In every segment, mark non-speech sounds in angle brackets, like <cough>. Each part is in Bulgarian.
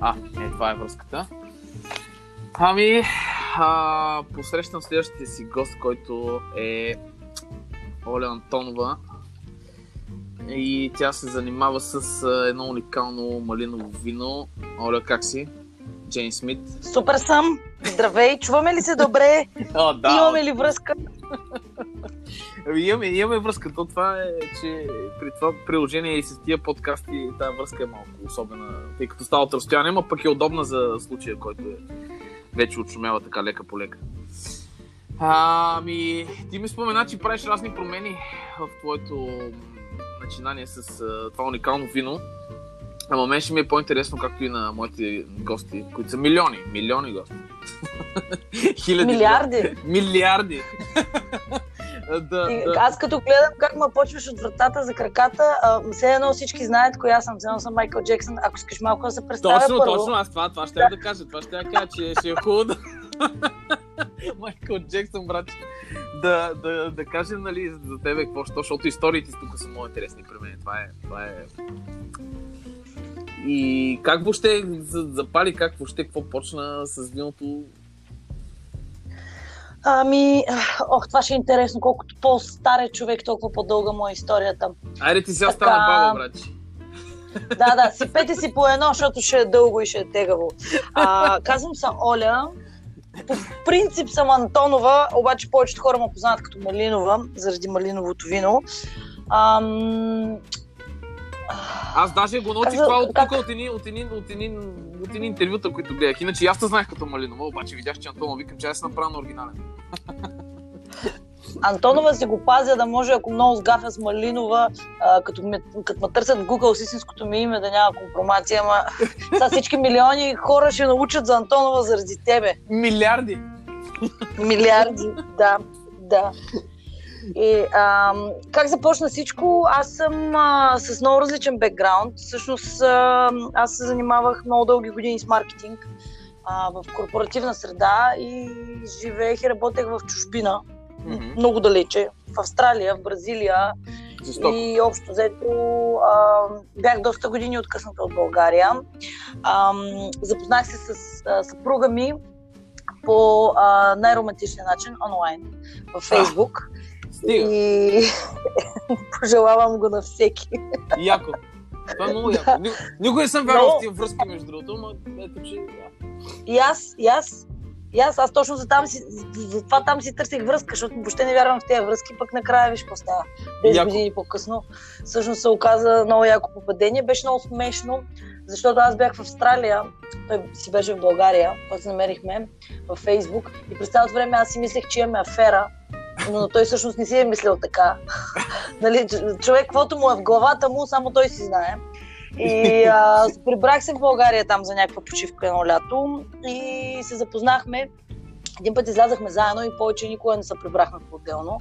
А, е, това е връзката. Ами, а, посрещам следващия си гост, който е Оля Антонова. И тя се занимава с едно уникално малиново вино. Оля, как си? Джейн Смит. Супер съм. Здравей, чуваме ли се добре? <laughs> О, да. Имаме ли връзка? Ами, имаме, имаме връзка. То това е, че при това приложение и с тия подкасти тази връзка е малко особена, тъй като става от разстояние, но пък е удобна за случая, който е вече отшумява така лека по лека. Ами, ти ми спомена, че правиш разни промени в твоето начинание с а, това уникално вино. Ама мен ще ми е по-интересно, както и на моите гости, които са милиони, милиони гости. <laughs> Хиляди. Милиарди. Милиарди. Да, И да. Аз като гледам как ме почваш от вратата за краката, а, все едно всички знаят коя съм. Все едно съм Майкъл Джексън. Ако искаш малко да се представя Точно, първо. точно, аз това, това ще да. да кажа. Това ще я кажа, че ще е хубаво да... <laughs> Майкъл Джексън, брат, да, да, да кажем, нали, за тебе какво ще, защото историите тук са много интересни при мен. Това е, това е... И как въобще за- запали, как въобще, какво почна с виното? Ами, ох, това ще е интересно. Колкото по-стар е човек, толкова по-дълга му е историята. Айде ти сега Така. стана баба, братче. Да, да, сипете си по едно, защото ще е дълго и ще е тегаво. А, казвам се Оля. По принцип съм Антонова, обаче повечето хора ме познават като Малинова, заради малиновото вино. Ам... Аз даже го научих това от тук, от едни, от едни, от едни, от едни интервюта, които гледах. Иначе аз те знаех като Малинова, обаче видях, че Антонова викам, че аз съм направил на оригинален. <laughs> Антонова си го пазя да може, ако много сгафя с Малинова, а, като, ме, като ме търсят в Google с истинското ми име, да няма компромация, ама <laughs> сега всички милиони хора ще научат за Антонова заради тебе. Милиарди! Милиарди, да, да. И ам, как започна всичко? Аз съм а, с много различен бекграунд. Всъщност а, аз се занимавах много дълги години с маркетинг а, в корпоративна среда и живеех и работех в чужбина, Мгм. много далече, в Австралия, в Бразилия Жестоко. и общо взето а, бях доста години откъсната от България. А, запознах се с а, съпруга ми по а, най-романтичния начин онлайн, в Фейсбук. Стига. И <laughs> пожелавам го на всеки. Яко. Това е много яко. Ни- Никога не съм Но- вярвал в тия връзки, между другото, но ето, че... да. И аз, и аз, и аз, аз точно за, там си, за това там си търсих връзка, защото въобще не вярвам в тези връзки, пък накрая виж какво става. 10 Яко. години по-късно. Всъщност се оказа много яко попадение. Беше много смешно, защото аз бях в Австралия, той си беше в България, когато се намерихме във Фейсбук и през цялото време аз си мислех, че имаме афера, но той всъщност не си е мислил така. <laughs> нали, човек, каквото му е в главата му, само той си знае. И а, <laughs> прибрах се в България там за някаква почивка едно лято и се запознахме. Един път излязахме заедно и повече никога не се прибрахме по-отделно.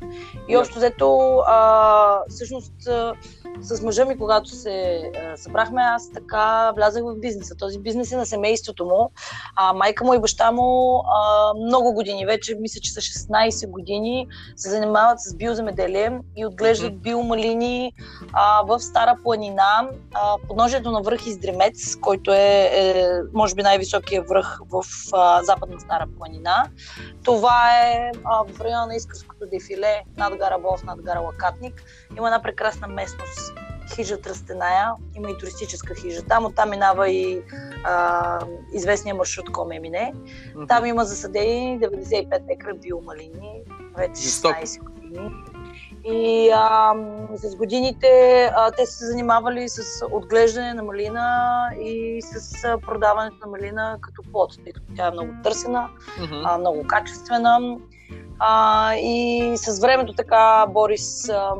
И общо взето, а, всъщност, а, с мъжа ми, когато се а, събрахме, аз така влязах в бизнеса. Този бизнес е на семейството му. А, майка му и баща му а, много години, вече мисля, че са 16 години, се занимават с биоземеделие и отглеждат биомалини а, в Стара планина, а, подножието на връх Издремец, който е, е може би най-високия връх в а, западна Стара планина. Това е а, в района на Искърското дефиле, над гара Бов, над гара Лакатник. Има една прекрасна местност, хижа Тръстеная, има и туристическа хижа. Там оттам минава и а, известния маршрут Комемине. Мгм. Там има засадени 95 екра биомалини, вече Жестоко. 16 години. И а, с годините а, те са се занимавали с отглеждане на малина и с а, продаването на малина като плод, тъй като тя е много търсена, а, много качествена. А, и с времето така Борис а,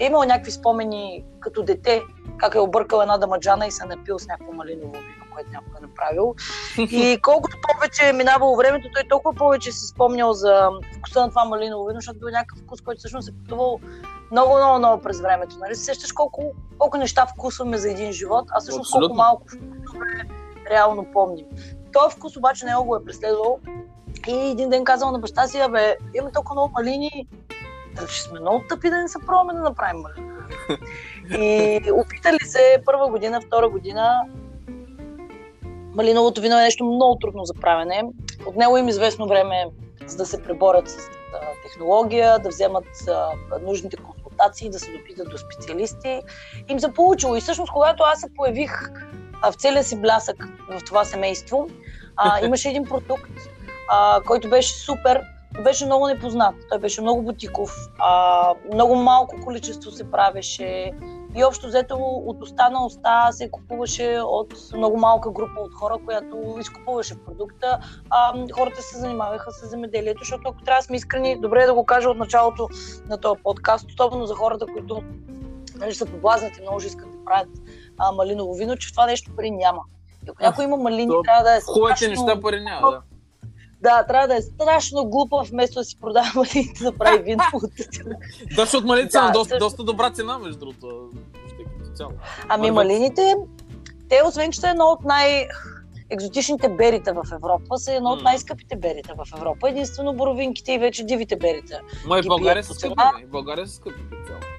е имал някакви спомени като дете, как е объркал една дамаджана и се е напил с някакво малиново вино, което някой е направил. <laughs> И колкото повече е минавало времето, той толкова повече се спомнял за вкуса на това малиново вино, защото бил някакъв вкус, който всъщност е пътувал много, много, много през времето. Нали? се Сещаш колко, колко неща вкусваме за един живот, а всъщност Абсолютно. колко малко вкусове реално помним. Този вкус обаче не го е преследвал и един ден казал на баща си, абе, имаме толкова много малини, да ще сме много тъпи да не се пробваме да направим малина. <laughs> И опитали се първа година, втора година, Малиновото вино е нещо много трудно за правене. От него им известно време за да се преборят с технология, да вземат нужните консултации, да се допитат до специалисти. Им се получило. И всъщност, когато аз се появих в целия си блясък в това семейство, а, <laughs> имаше един продукт, а, който беше супер, беше много непознат. Той беше много бутиков, а, много малко количество се правеше и общо взето от уста на уста се купуваше от много малка група от хора, която изкупуваше продукта. А, хората се занимаваха с земеделието, защото ако трябва да сме искрени, добре е да го кажа от началото на този подкаст, особено за хората, които нали, са поблазнати, много искат да правят а, малиново вино, че това нещо пари няма. И ако някой има малини, трябва да е Хубавите страшно... неща пари няма, да. Да, трябва да е страшно глупа, вместо да си продава малините <laughs> да прави вино. <laughs> Да, защото малините са на доста, доста добра цена, между другото. Ами малините, те освен, че са едно от най- екзотичните берита в Европа са едно от най-скъпите берита в Европа. Единствено боровинките и вече дивите берита. Ма и в България са скъпи, България са скъпи.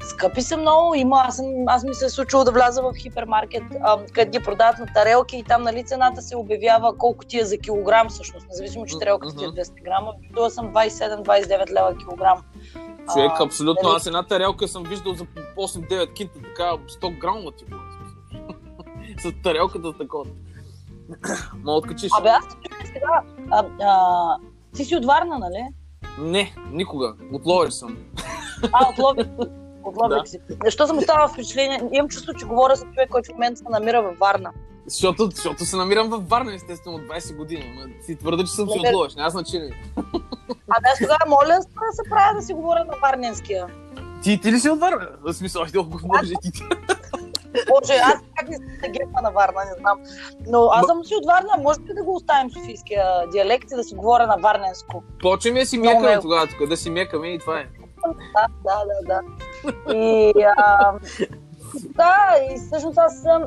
Скъпи са много. Има, аз, съм, аз ми се е случило да вляза в хипермаркет, а, където ги продават на тарелки и там нали, цената се обявява колко ти е за килограм всъщност. Независимо, че тарелката ти е мгм. 200 грама. Била съм 27-29 лева килограм. Човек, А, абсолютно. нали? Аз една тарелка съм виждал за 8-9 кинта, така 100 грамова ти го <laughs> С тарелката такова. Мога откачиш. Абе, аз сега. А, а, ти си от Варна, нали? Не, никога. От Ловеч съм. А, от Лобик. <laughs> От Да. си. Защо съм останала впечатление? Имам чувство, че говоря с човек, който в момента се намира във Варна. Защото, защото се намирам във Варна, естествено, от 20 години. Ма си твърда, че съм си от Ловеч. Няма значение. <laughs> Абе, аз тогава моля да се правя да си говоря на варненския. Ти, ти ли си от Варна? В смисъл, още толкова може ти. <laughs> Боже, аз как не съм гепа на Варна, не знам. Но аз съм си от Варна, може ли да го оставим софийския диалект и да си говоря на варненско? Почваме да си мекаме тогава тук, да си мекаме и това е. Да, да, да, да. И, а, да, и всъщност аз съм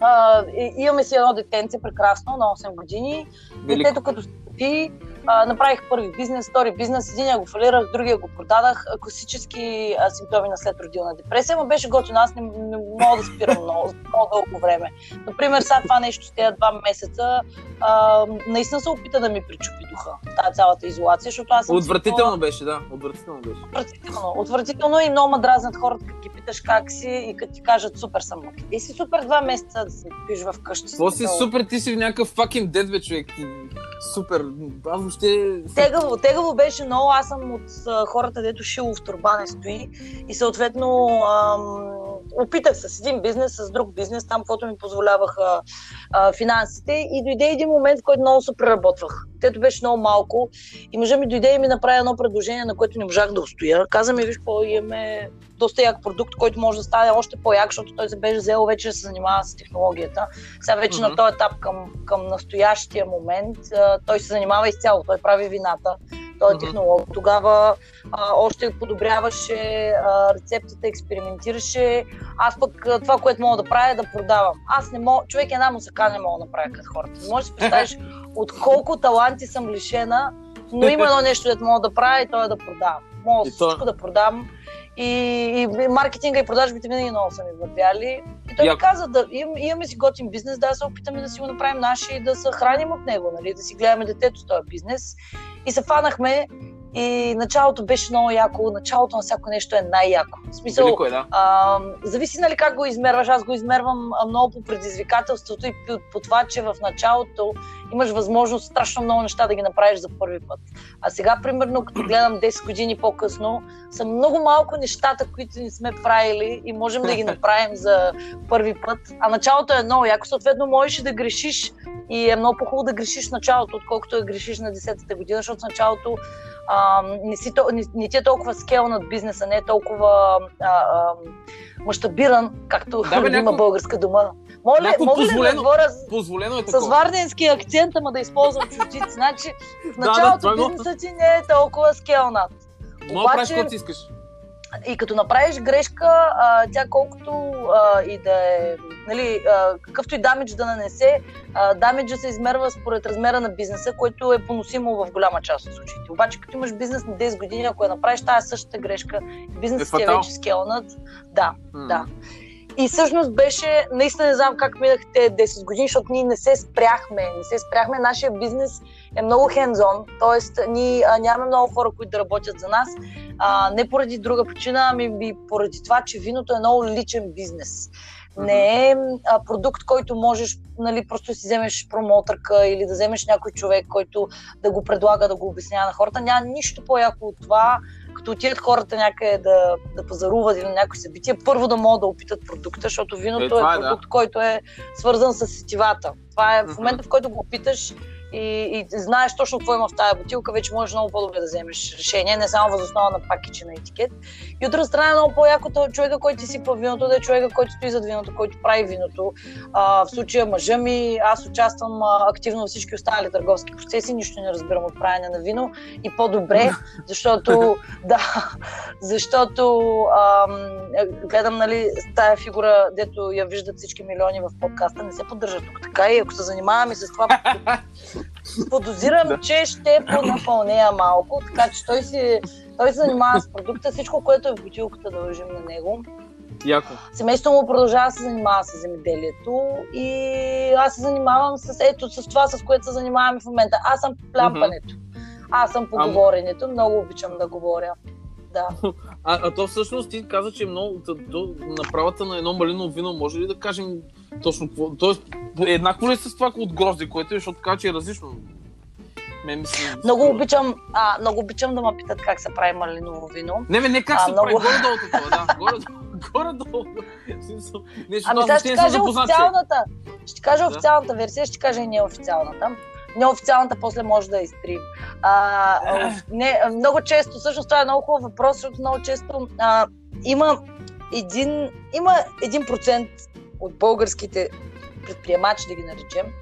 а, и- имаме си едно детенце прекрасно на 8 години. Велико. Детето като стъпи, а, направих първи бизнес, втори бизнес, единия го фалирах, другия го продадах. Класически а, симптоми на следродилна депресия, но беше готино. Аз не, не мога да спирам много, много дълго време. Например, сега това нещо с тези два месеца а, наистина се опита да ми причупи духа, тази цялата изолация, защото аз съм Отвратително беше, да. Отвратително беше. Отвратително. Отвратително и много ма дразнят хората, като ги питаш как си и като ти кажат супер съм. И си супер два месеца да се пиш в къщи. Какво си супер, ти си в някакъв fucking дед, бе, човек. Ти... Супер. Аз въобще... Тегаво, тегаво беше много. Аз съм от хората, дето шило в турба не стои. И съответно ам, опитах с един бизнес, с друг бизнес, там, каквото ми позволяваха а, финансите. И дойде един момент, в който много се преработвах. Тето беше много малко. И мъжа ми дойде и ми направи едно предложение, на което не можах да устоя. Каза ми, виж какво, имаме доста як продукт, който може да стане още по-як, защото той се беше взел вече да се занимава с технологията. Сега вече Мгм. на този етап към, към настоящия момент а, той се занимава изцяло. Той прави вината, той е технолог. Тогава а, още подобряваше а, рецептата, експериментираше. Аз пък а, това, което мога да правя е да продавам. Аз не мога, човек една мусака не мога да направя като хората. Не можеш да си представиш <laughs> от колко таланти съм лишена, но има едно нещо, което мога да правя и то е да продавам. Мога И то- всичко да продам. И, и маркетинга и продажбите винаги много са ми вървяли. И той ми каза, да, имам, имаме си готин бизнес, да се опитаме да си го направим наши и да се храним от него, нали? да си гледаме детето с този бизнес. И се фанахме и началото беше много яко, началото на всяко нещо е най-яко. В смисъл, Велико е, да. а, зависи нали как го измерваш. Аз го измервам много по предизвикателството и по, по това, че в началото имаш възможност страшно много неща да ги направиш за първи път. А сега, примерно, като гледам 10 години по-късно, са много малко нещата, които не сме правили и можем да ги <laughs> направим за първи път. А началото е много яко. Съответно, можеш да грешиш и е много по-хубаво да грешиш началото, отколкото да грешиш на 10-та година, защото началото а, не, си, не, не ти е толкова скел над бизнеса, не е толкова а, а, мащабиран, както Да, бе, <laughs> има някакво- българска дума. Моля, мога ли да говоря с, Позволено е с варденски акцент, ама да използвам чуждици? Значи, в <laughs> Да, да, началото е много- бизнесът ти не е толкова скелнат. Мога да правиш обаче- каквото си искаш. И като направиш грешка, а, тя колкото а, и да е, нали, а, какъвто и дамидж да нанесе, а, дамиджа се измерва според размера на бизнеса, което е поносимо в голяма част от случаите. Обаче, като имаш бизнес на 10 години, ако я направиш тази същата грешка, бизнесът ти е фатал. вече скелнат, да, М. да. И всъщност беше, наистина не знам как минах те 10 години, защото ние не се спряхме. Не се спряхме. Нашия бизнес е много хендзон, т.е. ние а, нямаме много хора, които да работят за нас. А, не поради друга причина, ами поради това, че виното е много личен бизнес не е а, продукт, който можеш нали, просто си вземеш промотърка или да вземеш някой човек, който да го предлага, да го обяснява на хората. Няма нищо по-яко от това, като отидат хората някъде да, да пазаруват или на някои събитие, първо да могат да опитат продукта, защото виното е, е, е продукт, да. който е свързан с сетивата. Това е в момента, в който го опиташ, и, и знаеш точно какво има в тази бутилка, вече можеш много по-добре да вземеш решение, не само въз основа на пакичи на етикет. И от друга страна е много по-яко човека, който си по виното, да е човека, който стои зад виното, който прави виното. А, в случая мъжа ми, аз участвам а, активно във всички останали търговски процеси, нищо не разбирам от правене на вино и по-добре, <laughs> защото, <laughs> да, защото ам, гледам, нали, тая фигура, дето я виждат всички милиони в подкаста, не се поддържа тук така и ако се занимаваме с това <laughs> Подозирам, да. че ще понапълнея малко, така че той, си, той се занимава с продукта, всичко, което е в бутилката дължим на него. Яко. Семейството му продължава да се занимава с земеделието и аз се занимавам с ето с това, с което се занимаваме в момента. Аз съм плямпането. Аз съм по говоренето, много обичам да говоря. Да. А, а то всъщност ти каза, че е много, то, направата на едно малиново вино, може ли да кажем точно какво? Тоест, еднакво ли е с това от грозди, което е, защото казва, че е различно? Ме мисли, много обичам, а, много обичам да ме питат как се прави малиново вино. Не, не, не как а, се много... прави, горе-долу такова, да, горе-долу. Горе-долу. ами сега ще кажа официалната. Ще кажа да. официалната версия, ще кажа и неофициалната неофициалната после може да изтрим. А, не, много често, всъщност това е много хубав въпрос, защото много често а, има един, има един процент от българските предприемачи, да ги наречем,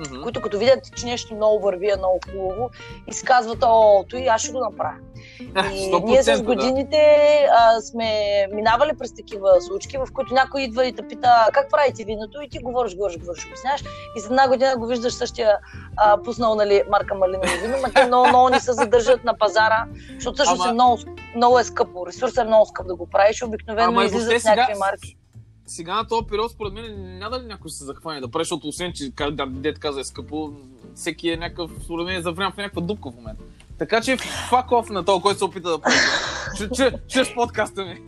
mm-hmm. които като видят, че нещо много върви, е много хубаво, и си казват, о, и аз ще го направя. И ние с годините да. а, сме минавали през такива случки, в които някой идва и те пита как правите виното и ти говориш, говориш, говориш, обясняваш и за една година го виждаш същия а, пуснал нали, марка Малиново вино, но те много, много ни се задържат на пазара, защото всъщност Ама... е много, много е скъпо, ресурсът е много скъп да го правиш обикновено Ама излизат сега... някакви марки сега на този период, според мен, няма ли някой се захване да прави, защото освен, че дед каза е скъпо, всеки е някакъв, според мен, е заврян в някаква дупка в момента. Така че фак оф на този, който се опита да прави. Чрез подкаста ми.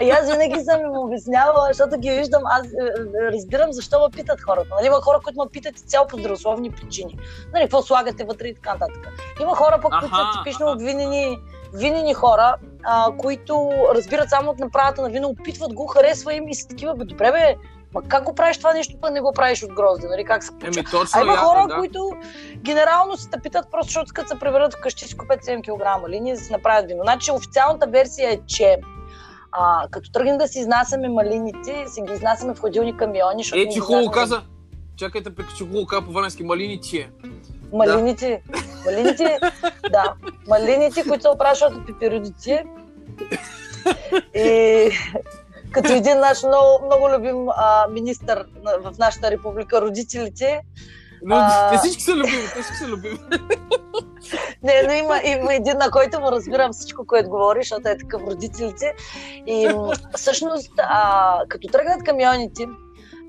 И аз винаги съм им обяснявала, защото ги виждам, аз е, е, разбирам защо ме питат хората. Нали, има хора, които ме питат цяло по здравословни причини. Нали, какво слагате вътре и така нататък. Има хора, пък, които са типично обвинени винени хора, а, които разбират само от направата на вино, опитват го, харесва им и са такива, бе, добре бе, Ма как го правиш това нещо, пък не го правиш от грозде, нали? Как се получава? Еми, точно, а има хора, да. които генерално се те питат просто, защото като се превърнат вкъщи си купят 7 кг линия да си направят вино. Значи официалната версия е, че а, като тръгнем да си изнасяме малините, си ги изнасяме в ходилни камиони. Е, че хубаво каза. Чакайте, пък, че хубаво каза по валенски малините. Малините, да. малините, да, малините, които се опрашват от пеперудици. И като един наш много, много любим а, министър в нашата република, родителите. Но, а... Те всички са любими, те всички са любими. <laughs> Не, но има, има един, на който му разбирам всичко, което говори, защото е такъв родителите. И всъщност, а, като тръгнат камионите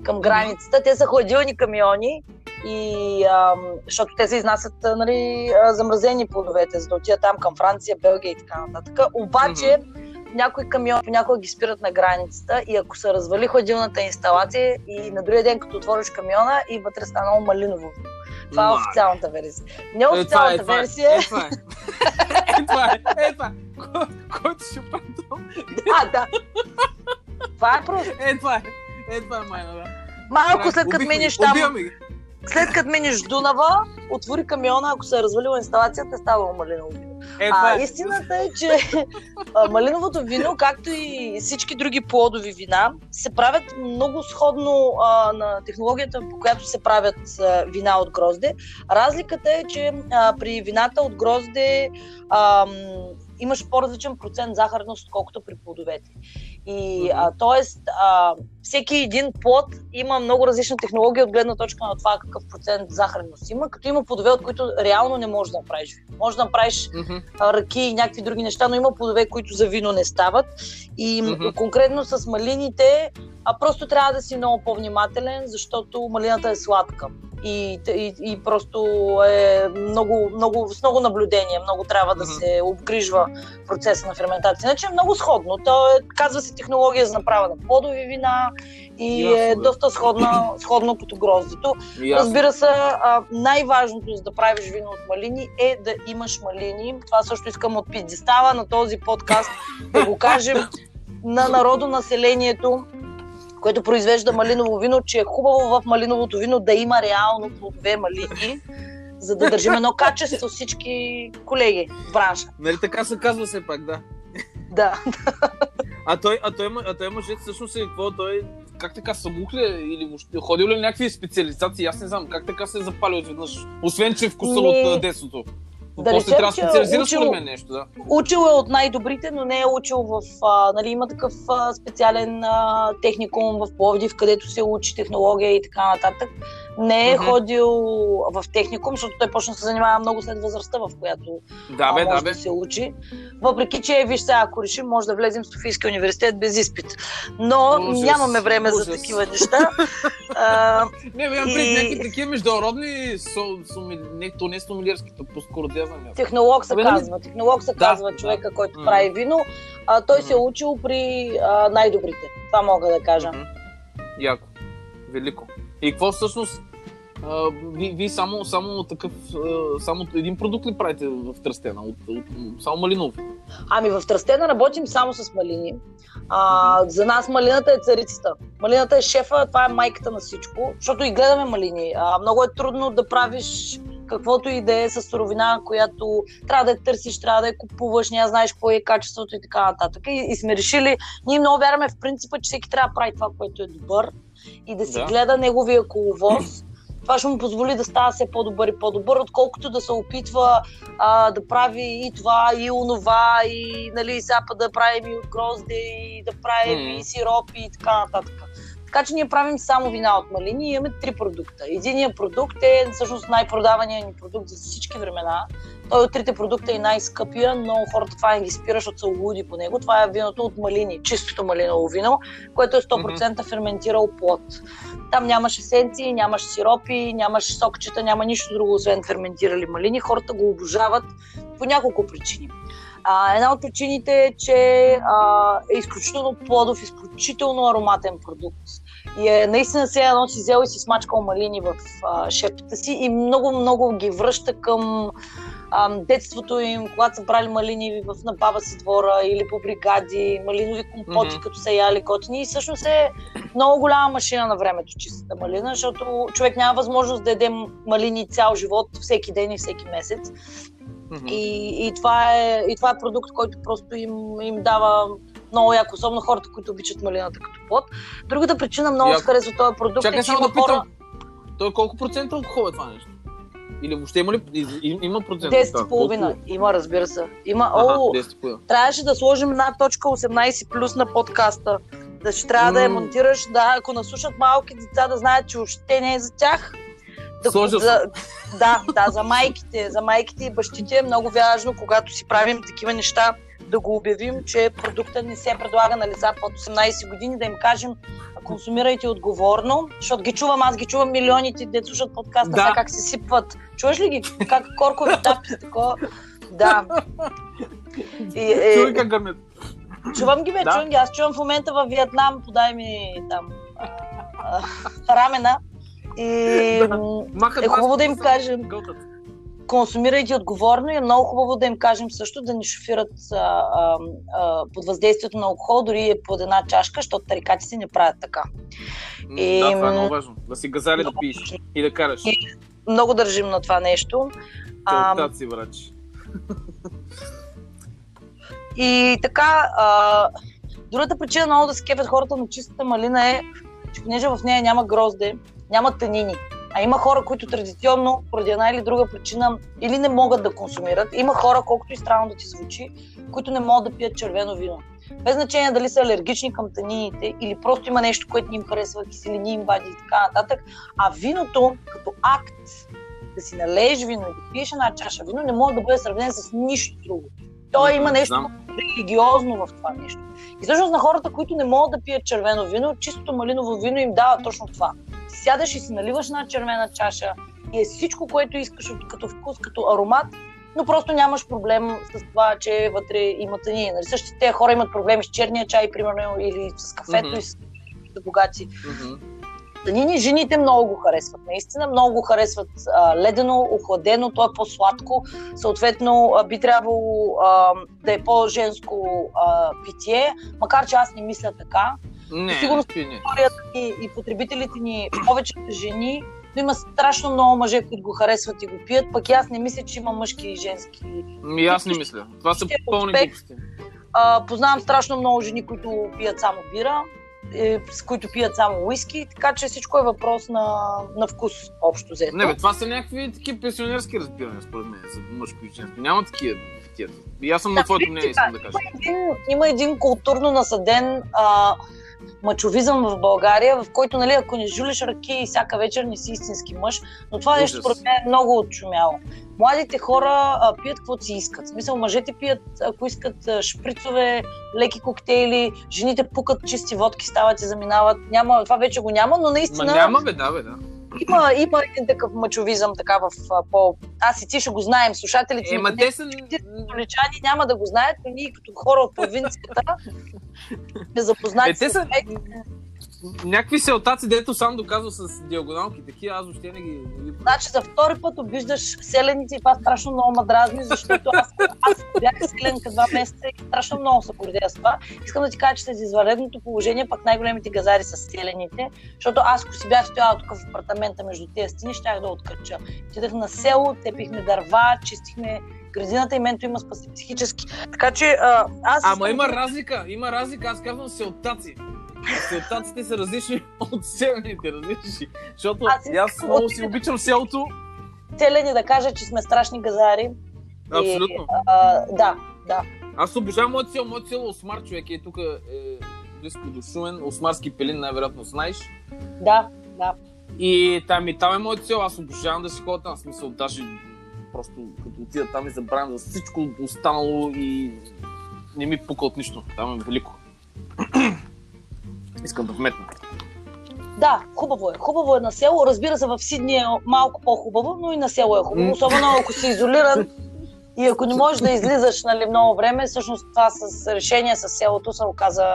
към границата, те са хладилни камиони и а, защото те се изнасят нали, замразени плодовете, за да отидат там към Франция, Белгия и така нататък. Обаче mm-hmm. Някои камиони понякога ги спират на границата и ако се развали хладилната инсталация и на другия ден като отвориш камиона и вътре станало малиново. Това е официалната версия. Не официалната е, това е, версия. Е, е. <laughs> Е, това е. Е, това е. Който ще прави А, да. Това е просто. Е, това е. Е, това е майна, да. Малко след като минеш там. След като минеш Дунава, отвори камиона, ако се е развалила инсталацията, е ставало малиново вино. Е, а, е. истината е, че <laughs> малиновото вино, както и всички други плодови вина, се правят много сходно а, на технологията, по която се правят а, вина от грозде. Разликата е, че а, при вината от грозде а, имаш по-различен процент захарност, отколкото при плодовете. И, а, тоест, а, всеки един плод има много различна технология от гледна точка на това какъв процент захарност има, като има плодове, от които реално не можеш да направиш вино. Може да направиш mm-hmm. ръки и някакви други неща, но има плодове, които за вино не стават. И mm-hmm. конкретно с малините, а просто трябва да си много по-внимателен, защото малината е сладка и, и, и просто е много, много, с много наблюдение, много трябва да се обгрижва процеса на ферментация. Иначе е много сходно. То е, казва се технология за направа на плодови вина и Ясно, е да. доста сходна, сходно като гроздето. Разбира се, най-важното за да правиш вино от малини е да имаш малини. Това също искам от пиздистава на този подкаст да го кажем на народонаселението което произвежда малиново вино, че е хубаво в малиновото вино да има реално плодове малини, за да държим едно качество всички колеги в бранша. Нали така се казва все пак, да. Да. А той, а той, а той мъжец всъщност е какво? Той как така събух ли или въобще ходил ли някакви специализации? Аз не знам как така се е запалил изведнъж. Освен, че е вкуса не... от детството. Да После трябва да специализира учил, според мен нещо, да. Учил е от най-добрите, но не е учил в... А, нали, има такъв а, специален а, техникум в Пловдив, където се учи технология и така нататък не е mm-hmm. ходил в техникум, защото той почна да се занимава много след възрастта, в която да, бе, може да, бе. да се учи. Въпреки, че, виж сега, ако решим, може да влезем в Софийския университет без изпит. Но Ужас. нямаме време Ужас. за такива неща. <laughs> а, не, имам и... някакви такива международни, со, соми, не, то не е сомилиерските, по-скоро да Технолог се Абе, нали? казва. Технолог се да, казва човека, който mm-hmm. прави вино. А, той mm-hmm. се е учил при а, най-добрите. Това мога да кажа. Mm-hmm. Яко. Велико. И какво всъщност вие ви само, само такъв, само един продукт ли правите в Тръстена? От, от, само малинов? Ами в Тръстена работим само с малини. А, за нас малината е царицата. Малината е шефа, това е майката на всичко, защото и гледаме малини. А, много е трудно да правиш каквото и да е с суровина, която трябва да я търсиш, трябва да я купуваш, няма знаеш какво е качеството и така нататък. И, и сме решили, ние много вярваме в принципа, че всеки трябва да прави това, което е добър и да си да. гледа неговия коловоз това ще му позволи да става все по-добър и по-добър, отколкото да се опитва а, да прави и това, и онова, и нали, сега да правим и от грозде, и да правим mm. и сиропи и така нататък. Така че ние правим само вина от малини и имаме три продукта. Единият продукт е всъщност най-продаваният ни продукт за всички времена. Той от трите продукта е най-скъпия, но хората това не ги спира, защото са луди по него. Това е виното от малини, чистото малиново вино, което е 100% ферментирал плод. Там нямаш есенции, нямаш сиропи, нямаш сокчета, няма нищо друго, освен ферментирали малини. Хората го обожават по няколко причини. А, една от причините е, че а, е изключително плодов, изключително ароматен продукт. И е наистина сега едно си взел и си смачкал малини в а, шепата си и много-много ги връща към а, детството им, когато са брали малини в, на баба си двора или по бригади, малинови компоти, mm-hmm. като са яли котини. И всъщност е много голяма машина на времето чистата малина, защото човек няма възможност да яде малини цял живот, всеки ден и всеки месец. Mm-hmm. И, и, това е, и това е продукт, който просто им, им дава много яко, особено хората, които обичат малината като плод. Другата причина много се харесва този продукт Чакай е, че има да хора... Той колко процента алкохол е това нещо? Или въобще има ли има процент? 10,5. Има, разбира се. Има. Ага, О, трябваше да сложим една точка 18 плюс на подкаста. Да ще трябва mm. да я монтираш, да, ако наслушат малки деца, да знаят, че още не е за тях. Да, за, да, да, за майките, за майките и бащите е много важно, когато си правим такива неща, да го обявим, че продуктът не се предлага на лица под 18 години, да им кажем консумирайте отговорно, защото ги чувам, аз ги чувам милионите, де слушат подкаста, да. как се сипват. Чуваш ли ги? Как коркови тапки, такова? Да. И, е, Чувай как гърмят. Чувам ги, бе, да. чувам ги. Аз чувам в момента във Виетнам, подай ми там а, а, рамена. И да. е хубаво да им кажем. Гълтат консумирайте отговорно и е много хубаво да им кажем също да ни шофират а, а, а, под въздействието на алкохол, дори под една чашка, защото тарикатите не правят така. И, да, това е много важно. Да си газали да пиеш и да караш. И много държим на това нещо. А, си, врач. И така, а, другата причина много да се кефят хората на чистата малина е, че понеже в нея няма грозде, няма танини. А има хора, които традиционно, поради една или друга причина, или не могат да консумират. Има хора, колкото и странно да ти звучи, които не могат да пият червено вино. Без значение дали са алергични към танините или просто има нещо, което ни им харесва, киселини им вади и така нататък. А виното, като акт да си налееш вино и да пиеш една чаша вино, не може да бъде сравнен с нищо друго. Той има нещо религиозно в това нещо. И всъщност на хората, които не могат да пият червено вино, чистото малиново вино им дава точно това. Сядаш и си наливаш една червена чаша и е всичко, което искаш от, като вкус, като аромат, но просто нямаш проблем с това, че вътре има тънини. Нали? Същите хора имат проблеми с черния чай, примерно, или с кафето Мгм. и с богати Мгм. тънини. Жените много го харесват. Наистина много го харесват а, ледено, охладено, то е по-сладко. Съответно, а, би трябвало а, да е по-женско а, питие, макар че аз не мисля така. Не, Сигурно. Аудиторията ни и потребителите ни повечето жени, но има страшно много мъже, които го харесват и го пият, пък аз не мисля, че има мъжки и женски. Ми аз не мисля. Това са Ще пълни глупости. Познавам страшно много жени, които пият само бира, е, с които пият само уиски, така че всичко е въпрос на, на вкус, общо взето. Не, бе, това са някакви такива пенсионерски разбирания, според мен, за мъжко и женско. Няма такива. И аз съм на Да, твоето принцип, мнение, искам да кажа. един, има един културно насъден а, мачовизъм в България, в който, нали, ако не жулиш ръки и всяка вечер не си истински мъж, но това нещо Ужас. според мен е много отшумяло. Младите хора а, пият каквото си искат. В смисъл, мъжете пият, ако искат а, шприцове, леки коктейли, жените пукат чисти водки, стават и заминават. Няма, това вече го няма, но Ма наистина няма, бе, да, бе, да. Има, има един такъв мачовизъм така в по... Аз и ти ще го знаем, слушателите Е, ни ма те са... столичани няма да го знаят, но ние като хора от провинцията <laughs> сме запознати Е, те са-. Някакви селтаци, дето сам доказва с диагоналки, такива, аз въобще не ги... Не ги... Значи за втори път обиждаш селените и това страшно много ме дразни, защото аз, аз бях селенка два месеца и страшно много се гордея с това. Искам да ти кажа, че с извънредното положение пък най-големите газари са селените, защото аз ако си бях стояла тук в апартамента между тези стени, щях да откача. Отидах на село, тепихме дърва, чистихме градината и менто има спаси психически. Така че а, аз... Ама има разлика, има разлика, аз казвам селтаци. Селтаците са различни от селените, различни. Защото Аз аз, много си обичам селото. селени да кажа, че сме страшни газари. Абсолютно. И, а, да, да. Аз обожавам моето село. Моето село Осмар, човек, е тук е близко до Шумен. Осмарски пелин, най-вероятно знаеш. Да, да. И там, и там е моето село. Аз обожавам да си ходя там. Смисъл, даже просто като отида там и забравям за всичко останало и не ми пука от нищо. Там е велико. Искам да вметна. Да, хубаво е. Хубаво е на село. Разбира се, в Сидни е малко по-хубаво, но и на село е хубаво. Особено ако си изолиран и ако не можеш да излизаш нали, много време, всъщност това с решение с селото се оказа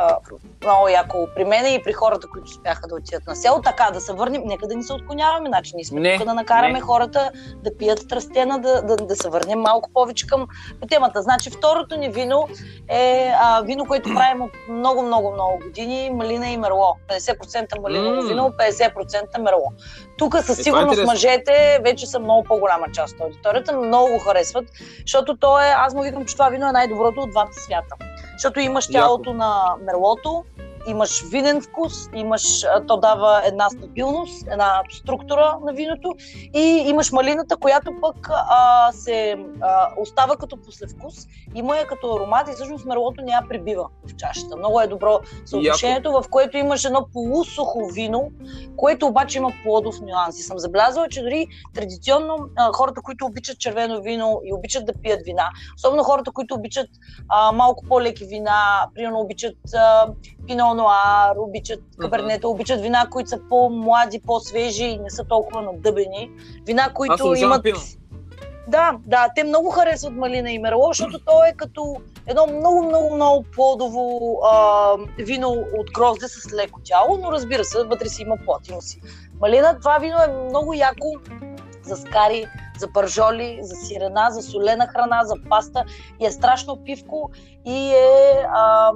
много яко при мен и при хората, които успяха да отидат на село. Така, да се върнем, нека да ни се отклоняваме. Значи ние сме Не, тук да накараме не. хората да пият страстена, да, да, да се върнем малко повече към темата. Значи второто ни вино е а, вино, което правим от много, много, много години. Малина и мерло. 50% малиново М. вино, 50% мерло. Тук със е сигурност интересно. мъжете вече са много по-голяма част от аудиторията, много го харесват, защото то е, аз му викам, че това вино е най-доброто от двата свята. Защото имаш тялото на мерлото, имаш винен вкус, имаш, то дава една стабилност, една структура на виното и имаш малината, която пък а, се а, остава като послевкус, има я като аромат и всъщност мерлото не я прибива в чашата. Много е добро съотношението, в което имаш едно полусухо вино, което обаче има плодов нюанс. И съм забелязала, че дори традиционно а, хората, които обичат червено вино и обичат да пият вина, особено хората, които обичат а, малко по-леки вина, примерно обичат а, пино нуар, обичат кабернета, обичат вина, които са по-млади, по-свежи и не са толкова надъбени. Вина, Аз които обожавам имат... Да, да, те много харесват малина и мерло, защото то е като едно много, много, много плодово а, вино от грозде с леко тяло, но разбира се, вътре си има плод, има си. Малина, това вино е много яко за скари, за пържоли, за сирена, за солена храна, за паста и е страшно пивко и е, а,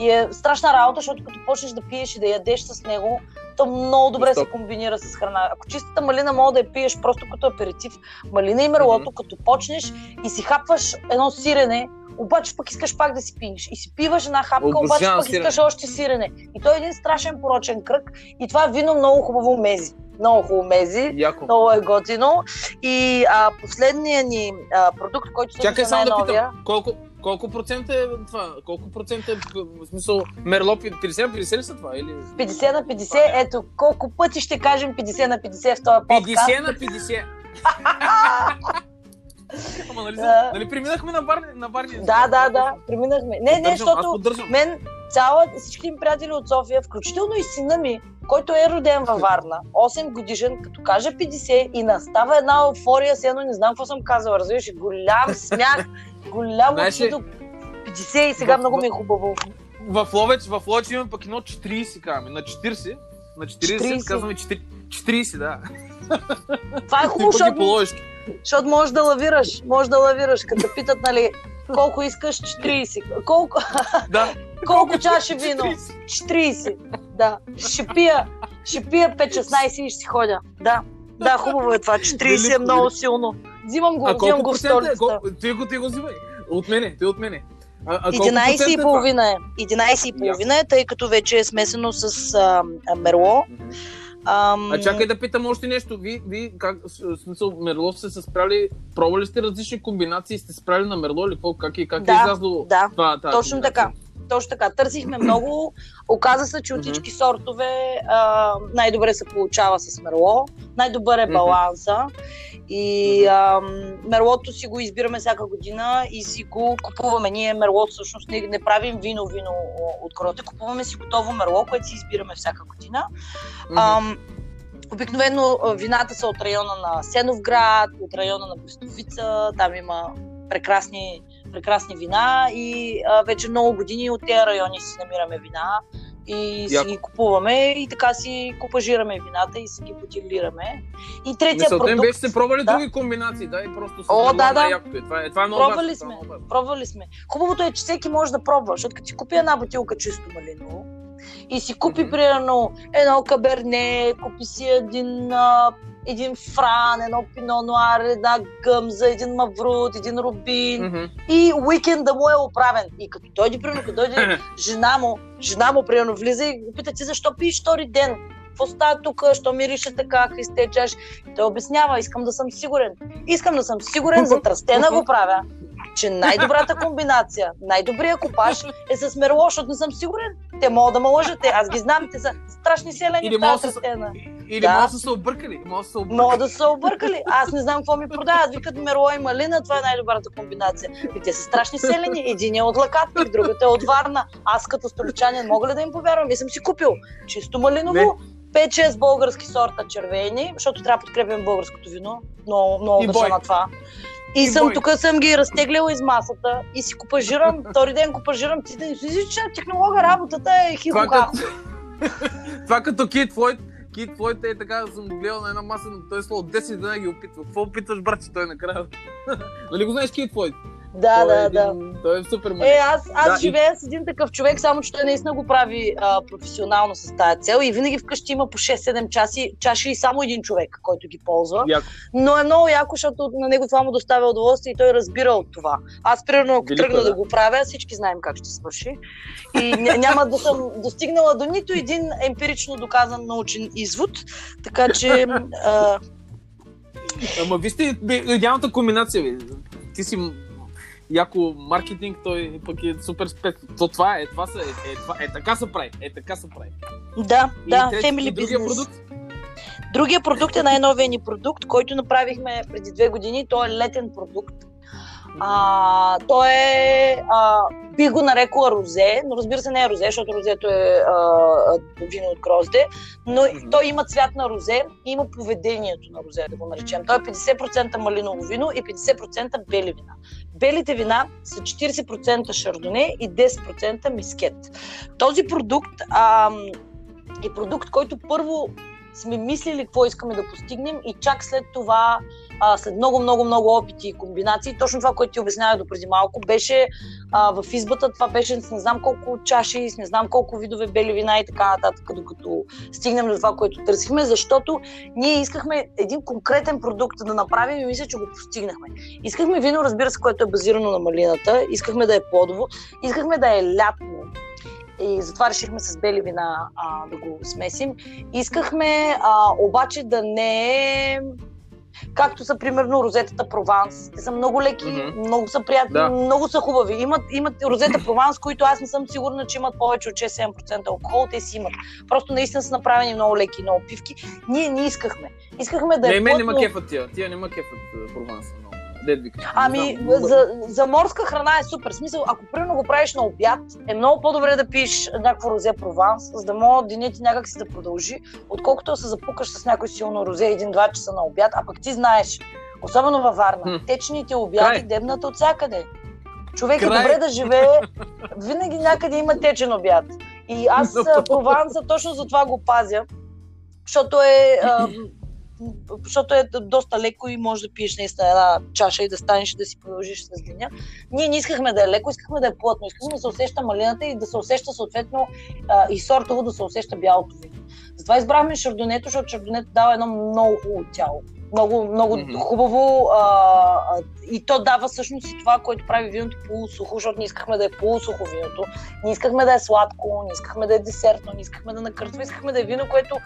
и е страшна работа, защото като почнеш да пиеш и да ядеш с него, то много добре се Стоп. комбинира с храна. Ако чистата малина мога да я пиеш просто като аперитив, малина и мерлото, като почнеш и си хапваш едно сирене, обаче пък искаш пак да си пиеш. И си пиваш една хапка, обаче пък сирене. искаш още сирене. И то е един страшен порочен кръг и това вино много хубаво мези. много хубаво мези. Яко. Много е готино. И а, последният ни а, продукт, който Чакай е само да питам, колко, колко процента е това? Колко процента е, в смисъл, Мерло 50 на 50 ли са това? Или... 50 на 50, ето колко пъти ще кажем 50 на 50 в този подкаст. 50 на 50. <laughs> Ама нали, Да. нали преминахме на барни? На барни Да, да, да, преминахме. Не, не, защото мен цяла, всички ми приятели от София, включително и сина ми, който е роден във Варна, 8 годишен, като каже 50 и настава една еуфория, едно не знам какво съм казала, разбираш, голям смях, <laughs> голям Знаеш ли, отидо 50 и сега в- много в- ми е хубаво. В Ловеч, в Ловеч имаме пък едно 40, казваме. На 40, на 40, 40. казваме 40, 40, да. Това е хубаво, защото, защото можеш да лавираш, можеш да лавираш, като питат, нали, колко искаш 40, колко, Да. <laughs> колко чаши вино, 40. 40, да, ще пия, ще пия 5-16 и ще си ходя, да. Да, <laughs> хубаво е това. 40 е много силно. Взимам го, А взимам го в е? столицата. Колко- Ти го, ти го взимай. От мене, ти от мене. А, а колко 11 процента и е това? половина е. 11 и половина е, тъй като вече е смесено с а, а, мерло. Мгм. Ам, А чакай да питам още нещо. Ви, ви как, в смисъл, Мерло сте се справили, пробвали сте различни комбинации, сте справили на Мерло или какво? Как, е, как Да, е излязло да, това, тази точно комбинация? така. Точно така. Търсихме много. Оказа се, че от всички сортове а, най-добре се получава с мерло. Най-добър е баланса. И а, мерлото си го избираме всяка година и си го купуваме. Ние мерло всъщност не, не правим вино, вино о, от короте. Купуваме си готово мерло, което си избираме всяка година. Ам, обикновено а, вината са от района на Сеновград, от района на Брестовица, там има прекрасни, прекрасни вина и а, вече много години от тези райони си намираме вина и си Яко. ги купуваме и така си купажираме вината и си ги бутилираме. И третия Мисълта продукт, беше сте пробвали Да. други комбинации, да, и просто с О, да, да. е. Това е, това е много Пробвали това сме. важно. пробвали сме. Хубавото е, че всеки може да пробва, защото като си купи една бутилка чисто малиново и си купи, примерно, едно каберне, купи си един, а, един фран, едно пино нуар, една гъмза, един маврут, един рубин Мгм. и уикенда му е оправен. И като дойде, примерно, като дойде <laughs> жена му, жена му, примерно, влиза и го пита ти защо пиеш втори ден? Какво става тук? Що мирише така, Христе, чаш? И Той обяснява, искам да съм сигурен. Искам да съм сигурен, за тръстена го правя, че най-добрата комбинация, най-добрият купаж е с мерло, защото не съм сигурен. Те могат да ме лъжат, аз ги знам, те са страшни селени Или в може тази тръстена. Или Да. може да са се объркали. Може да са се объркали. Могат да са объркали. Аз не знам какво ми продават. Викат мерло и малина, това е най-добрата комбинация. И те са страшни селени. Един е от Лакатник, другата е от Варна. Аз като столичанин мога ли да им повярвам? И съм си купил чисто малиново, 5-6 български сорта червени, защото трябва да подкрепям българското вино. Много, много държа на това. И, И съм тук съм ги разтегляла из масата и си купажирам, <laughs> втори ден купажирам, че технолога работата е хихо Това като, <laughs> това като Кит Флойд. Кит Флойд е така, съм го гледал на една маса, но той е сло от 10 дена ги опитва. Какво опитваш, брат, че той накрая? <laughs> нали го знаеш Кит Флойд? Да, той да, е да. един, Той е супер Е, мъж. аз, аз Да, и- живея с един такъв човек, само че той наистина го прави а, професионално с тази цел и винаги вкъщи има по 6-7 часи, чаши и само един човек, който ги ползва. Яко. Но е много яко, защото на него това му доставя удоволствие и той разбира от това. Аз, примерно, ако Велико тръгна е, да. да. го правя, всички знаем как ще свърши. И ня- няма да съм достигнала до нито един емпирично доказан научен извод. Така че а, Ама вижте бе, идеалната комбинация, бе. Ти си яко маркетинг, той пък е супер спец. То това е, това са, е, е, това, е, така се прави, е, така се прави. да, И да, трети- family другия business. продукт? Другия продукт е най-новия ни продукт, който направихме преди две години. Той е летен продукт. А, той е, а, би го нарекла розе, но разбира се не е розе, защото розето е а, вино от грозде, но Мгм. той има цвят на розе и има поведението на розе, да го наречем. Той е 50% малиново вино и 50% бели вина. Белите вина са 40% шардоне и 10% мискет. Този продукт а, е продукт, който първо сме мислили какво искаме да постигнем и чак след това, а, след много, много, много опити и комбинации, точно това, което ти обяснявах до преди малко, беше а, в избата, това беше с не знам колко чаши, с не знам колко видове бели вина и така нататък, докато стигнем до това, което търсихме, защото ние искахме един конкретен продукт да направим и мисля, че го постигнахме. Искахме вино, разбира се, което е базирано на малината, искахме да е плодово, искахме да е лятно и затова решихме с бели вина а, да го смесим. Искахме а, обаче да не е както са примерно розетата Прованс. Те са много леки, mm-hmm. много са приятни, да. много са хубави. Имат, имат розета Прованс, които аз не съм сигурна, че имат повече от 6-7% алкохол. Те си имат. Просто наистина са направени много леки, много пивки. Ние не искахме. Искахме да не, е. Не, плътно... мен не кефът тия. Тия не кефът Прованса. Ами, за, за морска храна е супер. Смисъл, ако примерно го правиш на обяд, е много по-добре да пиеш някакво розе прованс, за да може денят ти някак си да продължи, отколкото да се запукаш с някой силно розе един-два часа на обяд, а пък ти знаеш, особено във Варна, течните обяди дебнат от всякъде. Човек е Край. е добре да живее, винаги някъде има течен обяд. И аз <laughs> прованса точно за това го пазя, защото е защото е доста леко и може да пиеш наистина една чаша и да станеш и да си продължиш с деня. Ние не искахме да е леко, искахме да е плътно, искахме да се усеща малината и да се усеща съответно а, и сортово да се усеща бялото вино. Затова избрахме шардонето, защото шардонето дава едно много хубаво тяло много, много mm-hmm. хубаво а, а, и то дава всъщност и това, което прави виното полусухо, защото не искахме да е полусухо виното, не искахме да е сладко, не искахме да е десертно, не искахме да накъртва, искахме да е вино, което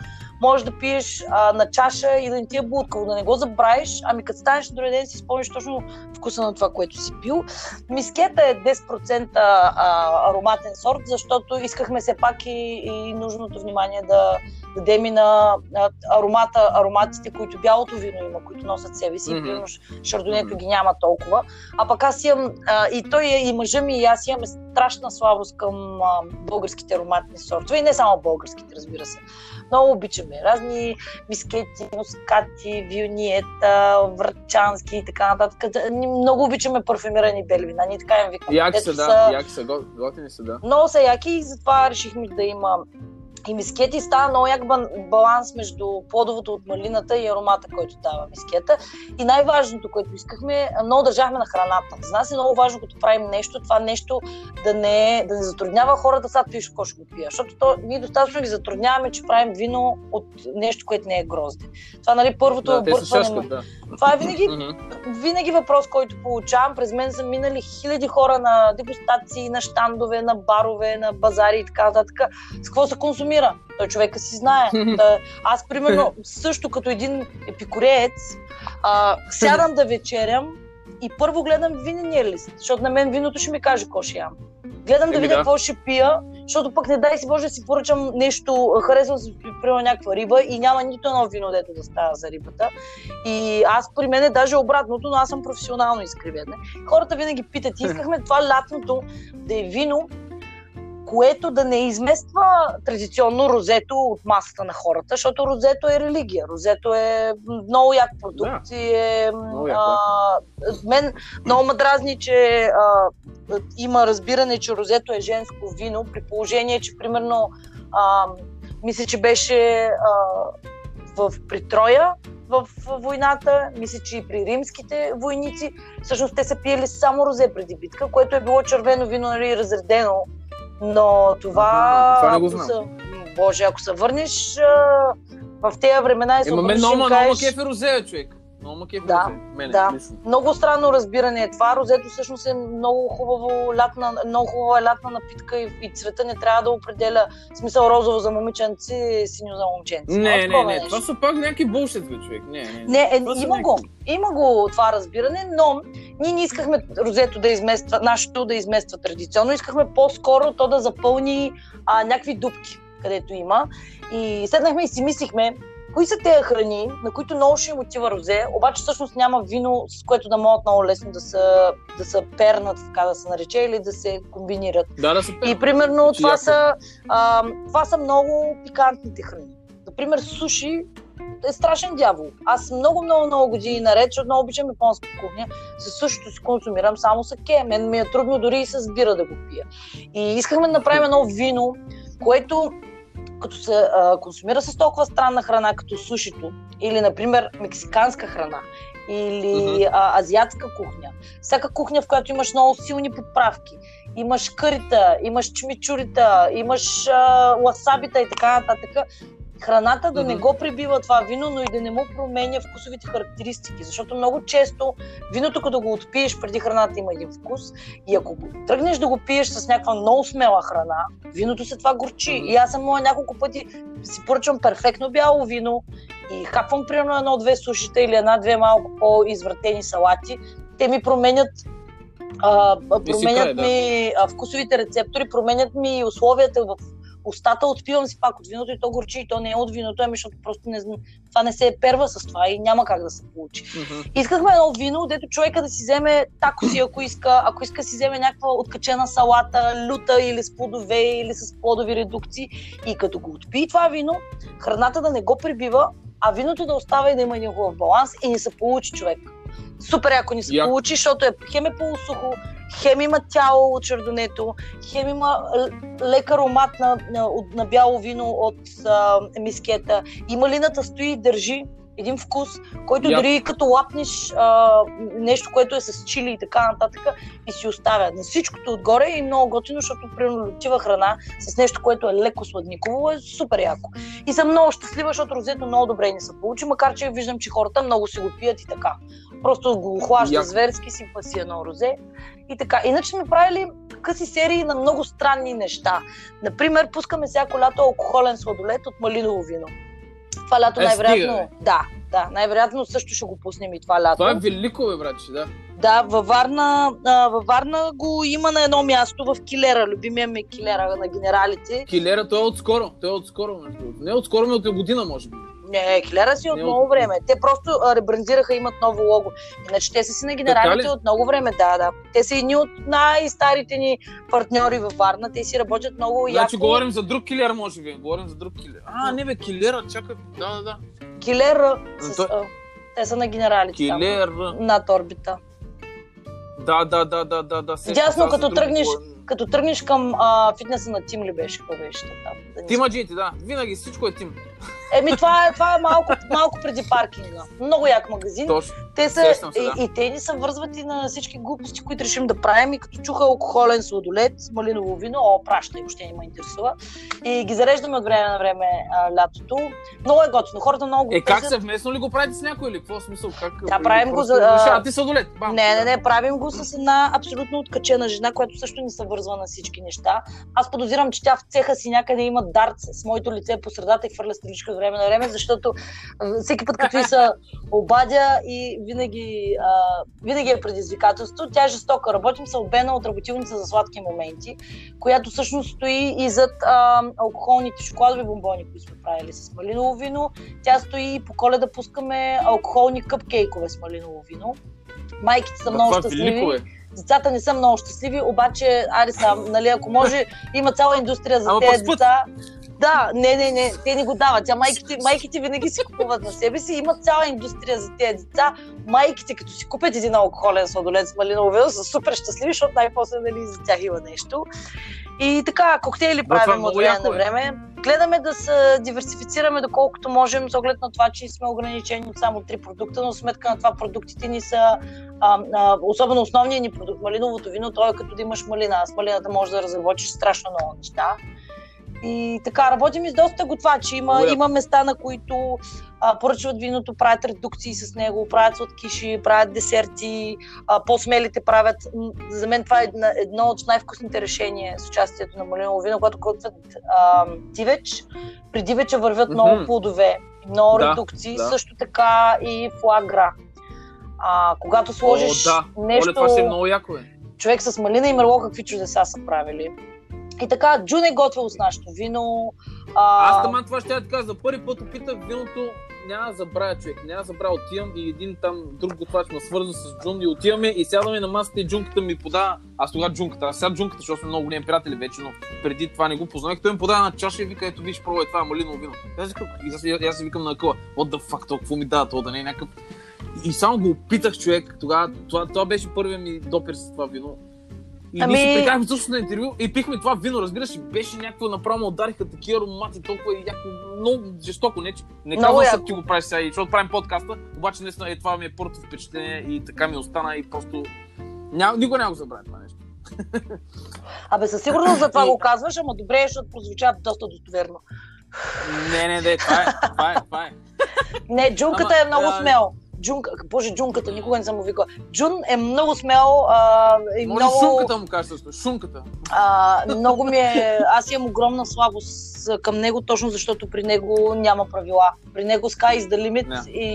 можеш да пиеш а, на чаша и да не ти е будкаво, да не го забравиш, ами като станеш на ден си спомниш точно вкуса на това, което си пил. Мискета е 10% а, ароматен сорт, защото искахме все пак и, и нужното внимание да, дадем и на аромата, ароматите, които бялото вино има, които носят себе си. Mm-hmm. Примерно шардонето ги няма толкова. А пък аз имам, а, и той и мъжа ми и аз имаме страшна слабост към а, българските ароматни сортове. И не само българските, разбира се. Много обичаме разни мискети, мускати, виониета, врачански и така нататък. Много обичаме парфюмирани бели вина. Ние така им викаме. Яки са, да, яки са, готини са, да. Много са яки и затова решихме да има и мискети става много як баланс между плодовото от малината и аромата, който дава мискета. И най-важното, което искахме, много държахме на храната. За нас е много важно, като правим нещо, това нещо да не, да не затруднява хората, сега пиеш какво ще го пия. Защото то, ние достатъчно ги затрудняваме, че правим вино от нещо, което не е грозде. Това, нали, първото да, объркване. Да. Това е винаги, винаги въпрос, който получавам. През мен са минали хиляди хора на дегустации, на щандове, на барове, на базари и така нататък. С какво се консумира консумира. Той човека си знае. <laughs> Да, аз, примерно, също като един епикореец, а, сядам да вечерям и първо гледам винения лист, защото на мен виното ще ми каже какво ще ям. Гледам да видя да. какво ще пия, защото пък не дай си Боже да си поръчам нещо, харесвам си примерно някаква риба и няма нито едно вино, дето да става за рибата. И аз при мен е даже обратното, но аз съм професионално изкривен. Хората винаги питат, <laughs> искахме това лятното да е вино, което да не измества традиционно розето от масата на хората, защото розето е религия, розето е много як продукт да. и е... Много а, мен много ме дразни, че а, има разбиране, че розето е женско вино, при положение, че примерно а, мисля, че беше а, в Притроя в войната, мисля, че и при римските войници, всъщност те са пиели само розе преди битка, което е било червено вино, нали, разредено но това... А, това не го знам. Са, боже, ако се върнеш в тези времена и се Имаме много, много кефе розея, човек. Много макеф да, розе. Мене, да. Много странно разбиране е това. Розето всъщност е много хубаво лятна, много хубава лятна напитка и, и цвета не трябва да определя смисъл розово за момиченци, синьо за момченци. Не, не, не, не. Това са пак някакви булшит, бе, човек. Не, не. не е, има го. Има го това разбиране, но ние не искахме розето да измества, нашето да измества традиционно. Искахме по-скоро то да запълни а, някакви дупки, където има. И седнахме и си мислихме, кои са тези храни, на които много ще им отива розе, обаче всъщност няма вино, с което да могат много лесно да се, да се пернат, така да се нарече, или да се комбинират. Да, да се И примерно това са, а, това са много пикантните храни. Например, суши е страшен дявол. Аз много, много, много години наред, защото много обичам японска кухня, със същото си консумирам само саке. Мен ми е трудно дори и с бира да го пия. И искахме да направим едно вино, което като се а, консумира с толкова странна храна, като сушито, или, например, мексиканска храна, или а, азиатска кухня. Всяка кухня, в която имаш много силни подправки. Имаш кърита, имаш чмичурита, имаш а, ласабита и така нататък. Храната да не го прибива това вино, но и да не му променя вкусовите характеристики. Защото много често виното, като го отпиеш преди храната, има един вкус. И ако тръгнеш да го пиеш с някаква много смела храна, виното се това горчи. И аз съм моя няколко пъти си поръчвам перфектно бяло вино и хапвам примерно едно-две сушите или една-две малко по-извратени салати. Те ми променят а, променят край, да. ми а, вкусовите рецептори, променят ми условията в устата, отпивам си пак от виното и то горчи, и то не е от виното, ами защото просто не, това не се е перва с това и няма как да се получи. Искахме едно вино, дето човека да си вземе такоси, ако иска, ако иска си вземе някаква откачена салата, люта или с плодове, или с плодови редукции. И като го отпи това вино, храната да не го прибива, а виното да остава и да има един хубав баланс и ни се получи човек. Супер, ако ни се Яко. получи, защото е хем е полусухо, хем има тяло от чердонето, хем има лек аромат на, на, на бяло вино от а, мискета. И малината стои и държи един вкус, който Яко. дори като лапнеш а, нещо, което е с чили и така нататък, и си оставя. На всичкото отгоре е много готино, защото примерно летива храна с нещо, което е леко сладниково, е супер яко. И съм много щастлива, защото розето много добре ни се получи, макар че виждам, че хората много си го пият и така. Просто го охлажда зверски, си паси едно розе и така. Иначе сме правили къси серии на много странни неща. Например, пускаме всяко лято алкохолен сладолет от малиново вино. Това лято Е, най-вероятно... стига, да, да, най-вероятно също ще го пуснем и това лято. Това е велико, бе, братче, да. Да, във Варна, а, във Варна го има на едно място в Килера, любимия ми Килера на генералите. Килера, той е отскоро. Той е отскоро, между другото. Не отскоро, ми от година, може би. Не, Килера си от много време. Те просто ребрандираха, имат ново лого. Иначе те са си на генералите ли? от много време, да, да. Те са едни от най-старите ни партньори във Варна. Те си работят много Значи яко. говорим за друг килер, може би. Говорим за друг килер. А, не бе, килера, чакай. Да, да, да. Килера, с, той- а, те са на генералите там, Килер. над орбита. Да, да, да, да, да, да. Дясно, като тръгнеш, говорим. Като тръгнеш към а, фитнеса на Тим ли беше? Какво беше там? Да не Тимаджиите, да. Винаги всичко е тим. Еми, това е, това е малко, малко преди паркинга. Много як магазин. Точно. Те са, се, да. и, и те ни се вързват и на всички глупости, които решим да правим. И като чуха алкохолен сладолет, малиново вино, о, пращай, въобще не ме интересува. И ги зареждаме от време на време а, лятото. Много е готино. Хората много го Е, как търсят. съвместно ли го правите с някой или какво смисъл? Как, Да, правим го за- а, ти сладолет. Бам. Не, не, не, правим го с една абсолютно откачена жена, която също ни се вързва на всички неща. Аз подозирам, че тя в цеха си някъде има дарт с моето лице по средата и хвърля стреличка от време на време, защото всеки път, като и се обадя и винаги, а, винаги е предизвикателство. Тя е жестока. Работим с Албена от работилница за сладки моменти, която всъщност стои и зад а, алкохолните шоколадови бомбони, които сме правили с малиново вино. Тя стои и по коледа пускаме алкохолни къпкейкове с малиново вино. Майките са много щастливи. Децата не са много щастливи, обаче, аре сам, нали, ако може, има цяла индустрия за тези деца. Да, не, не, не, те ни го дават. Тя майките, майките винаги си купуват на себе си. Има цяла индустрия за тези деца. Майките, като си купят един алкохолен сладолет с малиново вино, са супер щастливи, защото най-после нали, за тях има нещо. И така, коктейли правим от време на е. време. Гледаме да се диверсифицираме доколкото можем, с оглед на това, че сме ограничени от само три продукта, но сметка на това продуктите ни са а, а, особено основният ни продукт, малиновото вино, то е като да имаш малина. С малината можеш да разработиш страшно много неща. И така, работим и с доста готвачи. Има, яко. има места, на които а, поръчват виното, правят редукции с него, правят сладкиши, правят десерти, а, по-смелите правят. За мен това е една, едно от най-вкусните решения с участието на малиново вино, когато готвят а, дивеч. При дивеча вървят много плодове, много Да, редукции, да. също така и флагра. А, когато сложиш О, да. нещо, Оле, това е много яко, е. човек с малина и мерло, какви чудеса са правили. И така, Джун е готвил с нашето вино. А, Аз таман това ще я така, за първи път опитах виното, няма да забравя човек, няма да забравя, отивам и един там друг готвач ме свърза с Джун и отиваме и сядаме на масата и джунката ми подава, аз тогава джунката, аз сега джунката, защото сме много големи приятели вече, но преди това не го познавах, той ми подава на чаша и вика, ето виж, пробвай това малиново вино. Аз, и аз си викам на къла, what the fuck, то какво ми дава, то да не е някакъв... И само го опитах човек, тогава, това, това беше първият ми допир с това вино. И Ами- ние си прикарахме също на интервю и пихме това вино, разбираш, и беше някакво направо, удариха такива аромати, толкова и яко, много жестоко, не, че не казвам, че ти го правиш сега, защото правим подкаста, обаче наистина е, това ми е първото впечатление и така ми остана и просто Ня, никога няма го забравя това нещо. <laughs> Абе, със сигурност за това <laughs> го казваш, ама добре, защото прозвуча доста достоверно. Не, не, не, това е, това е, това е. <laughs> Не, джунката Ама, е много а, смел. Джунка, боже, джунката, никога не съм му викала. Джун е много смел а, и Може много... шунката му кажа също. Шунката. А, много ми е... Аз имам огромна слабост към него, точно защото при него няма правила. При него sky is the limit и,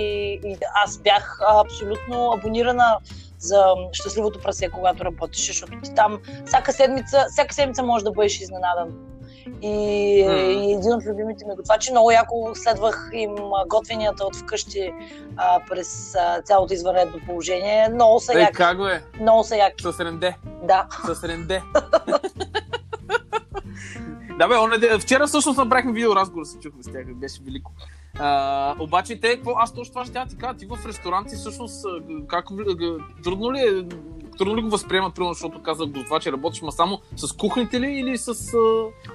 и аз бях абсолютно абонирана за щастливото прасе, когато работеше, защото ти там всяка седмица, всяка седмица може да бъдеш изненадан. И, М. и един от любимите ми готвачи. Много яко следвах им готвенията от вкъщи а, през а, цялото извънредно положение. Много са Ей, яки. как го е? Много са яки. С ренде. Да. С ренде. да бе, он е, вчера всъщност направихме видео разговор, се чухме с тях, беше велико. А, обаче те, какво, аз точно това ще я ти кажа, ти в ресторанти всъщност, как, трудно ли е, трудно ли го възприемат, примерно, защото казах до това, че работиш, ма само с кухните ли или с а,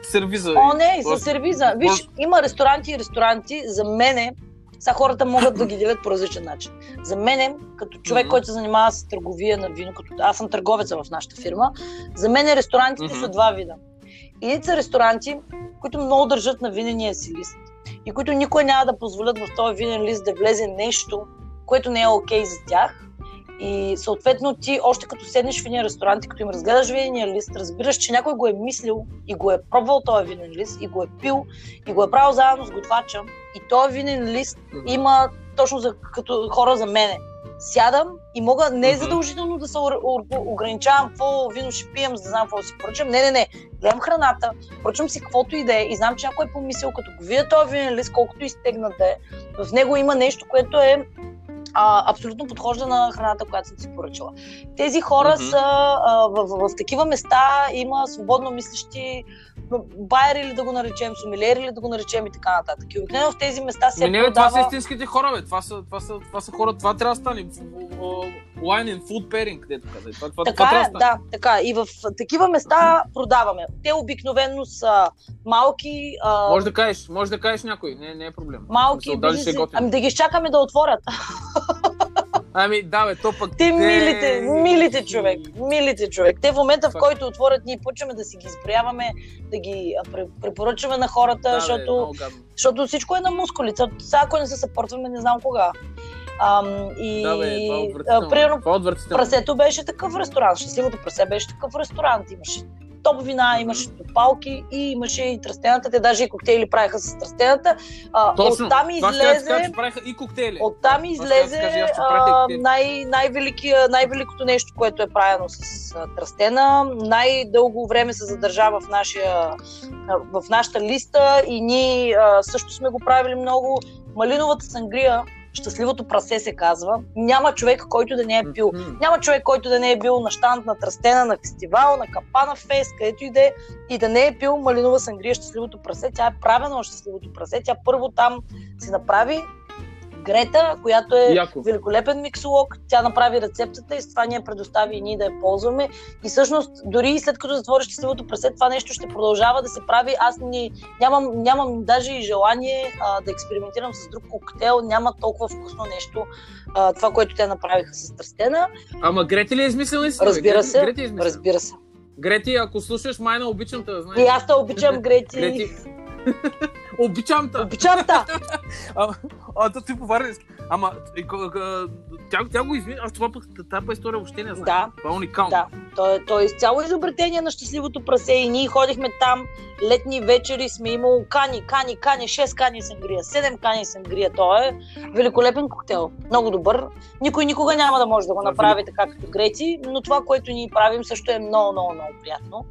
сервиза? О, не, и за Тоест, сервиза. Виж, може- има ресторанти и ресторанти. За мене, сега хората могат да ги делят по различен начин. За мене, като човек, Мгм. който се занимава с търговия на вино, като аз съм търговеца в нашата фирма, за мен ресторантите Мгм. са два вида. Едни са ресторанти, които много държат на винения си лист и които никой няма да позволят в този винен лист да влезе нещо, което не е окей за тях. И съответно ти, още като седнеш в един ресторант и като им разгледаш винения лист, разбираш, че някой го е мислил и го е пробвал този винен лист и го е пил и го е правил заедно с готвача. И този винен лист има точно за, като хора за мене. Сядам и мога не е задължително да се ограничавам какво вино ще пием, за да знам какво си поръчам. Не, не, не. Гледам храната, поръчам си каквото и да е и знам, че някой е помислил, като го видя този винен лист, колкото и стегнат да е, в него има нещо, което е а, абсолютно подхожда на храната, която съм си поръчала. Тези хора Мгм. са а, в, в, в такива места, има свободно мислещи байери или да го наречем, сомелиери или да го наречем и така нататък. И обикновено в тези места се Ми, не, бе, това са продава... истинските хора, бе. Това са, това са, това са хора, това трябва да стане. Wine and food pairing, където каза. Това, това, това Така трябва е, да така. е. И в такива места продаваме. Те обикновено са малки, а, Може да кажеш, може да кажеш някой, не, не е проблем. малки Мисъл, готино. Ами да ги изчакаме да отворят. Ами, да, бе, то пък... Те милите, милите човек, милите човек. Те в момента, в който отворят, ние почваме да си ги изброяваме, да ги препоръчваме на хората, Да, бе, защото, гадно. защото всичко е на мускулица. Сега, ако не се съпортваме, не знам кога. Ам, и Да, бе, е а, примерно е прасето беше такъв ресторант, щастливото прасе беше такъв ресторант. Имаше топ вина, имаше топалки и имаше и тръстената. Те даже и коктейли правиха с тръстената. А, Точно. Оттам кажа, излезе... че правиха и коктейли. Оттам излезе кажа, а, най- най-великото нещо, което е правено с тръстена. Най-дълго време се задържа в, нашия, в нашата листа и ние а, също сме го правили много. Малиновата сангрия, щастливото прасе се казва. Няма човек, който да не е пил. Мгм. Няма човек, който да не е бил на штант, на тръстена, на фестивал, на капана фест, където и да е, и да не е пил малинова сангрия щастливото прасе. Тя е правена от щастливото прасе. Тя първо там си направи Грета, която е Яко. великолепен миксолог. Тя направи рецептата и с това ни я предостави и ние да я ползваме. И всъщност, дори след като затвориш щастливото прасе, това нещо ще продължава да се прави. Аз ни, нямам, нямам даже и желание а, да експериментирам с друг коктейл. Няма толкова вкусно нещо, а, това, което те направиха с тръстена. Ама Грети ли е измислила? Разбира се, Грети е измислила. Разбира се. Грети, ако слушаш майна, обичам те, да знаеш. И аз те обичам, <laughs> Грети. Грети. Обичам те. Обичам та. А, а ти по варненски. Ама, тя, тя го измисли. Аз това пък, тази история въобще не знам. Да. Това е уникално. Да, то е, то е изцяло изобретение на щастливото прасе и ние ходихме там летни вечери, сме имало кани, кани, кани, 6 кани сангрия, 7 кани сангрия. То е великолепен коктейл, много добър. Никой никога няма да може да го направи така като Грети, но това, което ние правим също е много, много, много приятно.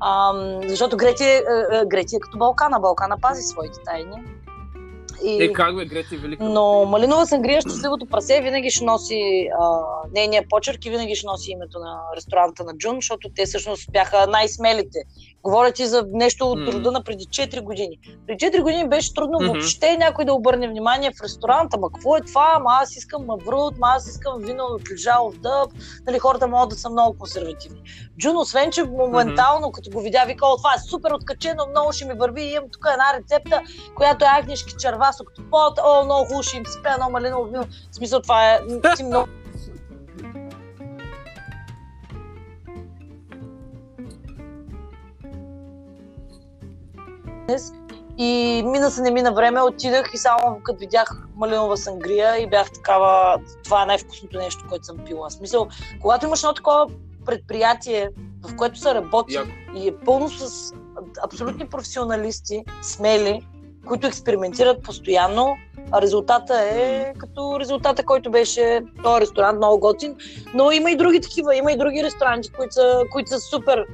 Ам, защото Грети е, Грети е като Балкана. Балкана пази своите тайни. И... Е, как бе, Грети велика. Но малинова сангрия, щастливото прасе, винаги ще носи а, нейния почерк и винаги ще носи името на ресторанта на Джун, защото те всъщност бяха най-смелите. Говоря ти за нещо от рода на преди 4 години. Преди 4 години беше трудно Мгм. въобще някой да обърне внимание в ресторанта. Ма какво е това? Ма аз искам маврут, ма аз искам вино от лежалов дъб. Нали, хората могат да са много консервативни. Джун, освен че моментално, като го видя, вика, о, това е супер откачено, много ще ми върви. Имам тук една рецепта, която е агнешки черва с октопод. О, много хубаво ще им спя едно малиново вино. В смисъл, това е ти много И мина се не мина време, отидах и само като видях малинова сангрия и бях такава, това е най-вкусното нещо, което съм пила. В смисъл, когато имаш едно такова предприятие, в което се работи Яко. и е пълно с абсолютни професионалисти, смели, които експериментират постоянно, а резултата е като резултата, който беше този ресторант, много готин. Но има и други такива, има и други ресторанти, които са, които са супер.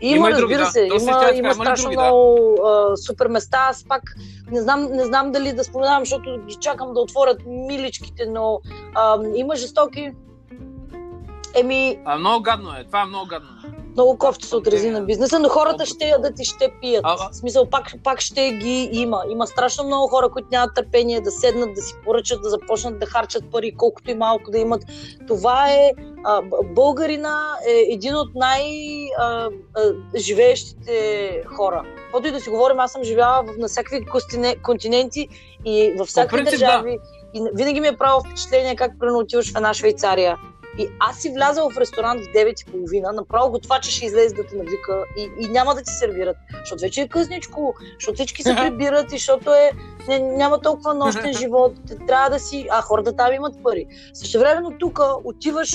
Има, Има и разбира да. се, Точно има, има кажа, има ли страшно други, да. много а, супер места. Аз пак не знам, не знам дали да споменавам, защото ги чакам да отворят миличките, но а, има жестоки. Еми, А, много гадно е. Това е много гадно. Много кофти се отрази на бизнеса, но хората ще ядат и ще пият. А, а. В смисъл, пак, пак ще ги има. Има страшно много хора, които нямат търпение да седнат, да си поръчат, да започнат да харчат пари, колкото и малко да имат. Това е а, българина е един от най-живеещите хора. Каквото и да си говорим, аз съм живяла на всякакви континенти и във всякакви принцип, държави. И винаги ми е правило впечатление как примерно отиваш в една Швейцария и аз си влязала в ресторант в 9.30, направо готвача ще излезе да те навика и, и няма да ти сервират, защото вече е късничко, защото всички се <laughs> прибират и защото е, не, няма толкова нощен <laughs> живот, трябва да си, а хората там имат пари. Също времено тук отиваш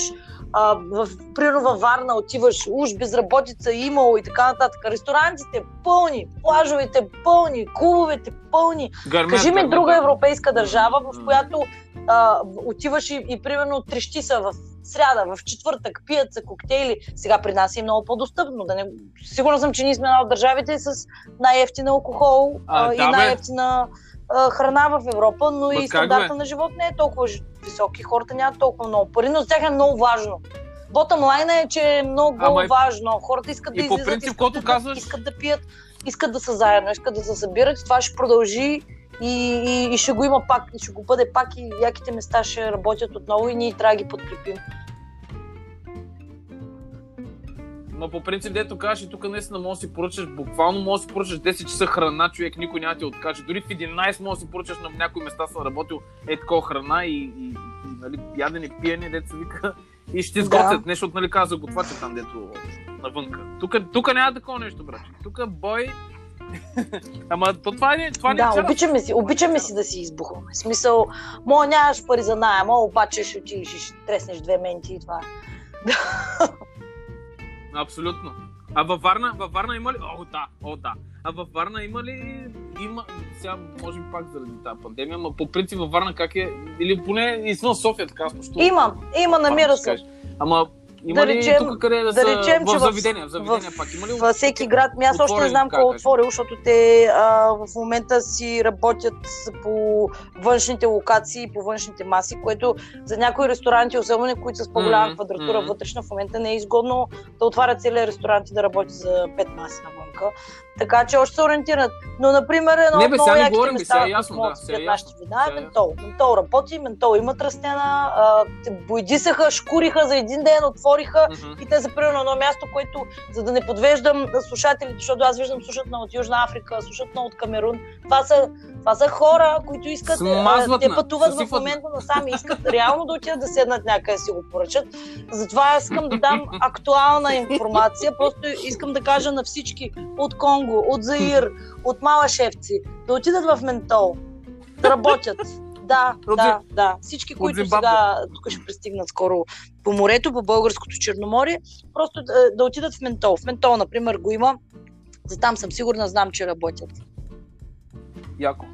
а, в, примерно във Варна, отиваш уж безработица имало и така нататък. Ресторантите пълни, плажовете пълни, клубовете пълни. Гърмят, Кажи ми гърмят, друга европейска държава, в която а, отиваш и, и примерно трещи са в сряда, в четвъртък, пият се коктейли. Сега при нас е много по-достъпно. Да не... Сигурна съм, че ние сме една от държавите с най-ефтин алкохол А, а, и да, бе. най-ефтина а, храна в Европа, но Ма и стандарта на живот не е толкова висок и хората нямат толкова много пари, но за тях е много важно. Ботъм лайна е, че е много Ама важно. Хората искат да излизат, принцип, искат да, казваш- искат да пият, искат да са заедно, искат да се събират и това ще продължи и, и, и ще го има пак, и ще го бъде пак и яките места ще работят отново и ние трябва да ги подкрепим. Ма по принцип, дето кажеш, и тук наистина можеш да си поръчаш, буквално можеш да си поръчаш 10 часа храна, човек, никой няма ти откаже. Дори в 11 можеш да си поръчаш на някои места съм работил е такова храна и, и, и нали, ядене, пиене, дето вика. И ще ти Да. нещо, нали каза готвача там, дето навънка. Тук, тук няма такова нещо, брат. Тук бой. <laughs> Ама то това е, това не Да, вчера. обичаме си, обичаме си да си избухваме. В смисъл, моя нямаш пари за найема, обаче ще отидеш и ще треснеш две менти и това. <laughs> Абсолютно. А във Варна, във Варна има ли? О, да, о, да. А във Варна има ли? Има, сега може би пак заради тази пандемия, но по принцип във Варна как е? Или поне извън София, така пощо. Има, има, намира се. Ама има Да ли речем- тук къде да, да са речем, че в заведения? В заведения в- пак има ли? Във всеки град, ми аз още не знам как кой е отворил, защото те а, в момента си работят по външните локации, по външните маси, което за някои ресторанти, особено които са с по-голяма квадратура мгм. вътрешна, в момента не е изгодно да отварят целият ресторант и да работи за 5 маси навънка. Така че още се ориентират. Но, например, едно Не, от бе, много не яките говорим, места, е ясно, да, да сега е ясно, вина, сега е е ментол. Ментол работи, ментол имат растена, а, бойдисаха, шкуриха за един ден, отвориха Мгм. и те са примерно едно място, което, за да не подвеждам слушателите, защото аз виждам слушат на от Южна Африка, слушат на от Камерун. Това са, това са хора, които искат, а, Смазват те на, пътуват в на. момента насам и искат реално да отидат да седнат някъде да си го поръчат. Затова искам да дам <laughs> актуална информация. Просто искам да кажа на всички от Конго, от Заир, <laughs> от Малашевци, да отидат в Ментол, да работят. Да, да, да. Всички, които сега тук ще пристигнат скоро по морето, по българското Черноморие, просто да, да отидат в Ментол. В Ментол, например, го има. За там съм сигурна, знам, че работят. Яко.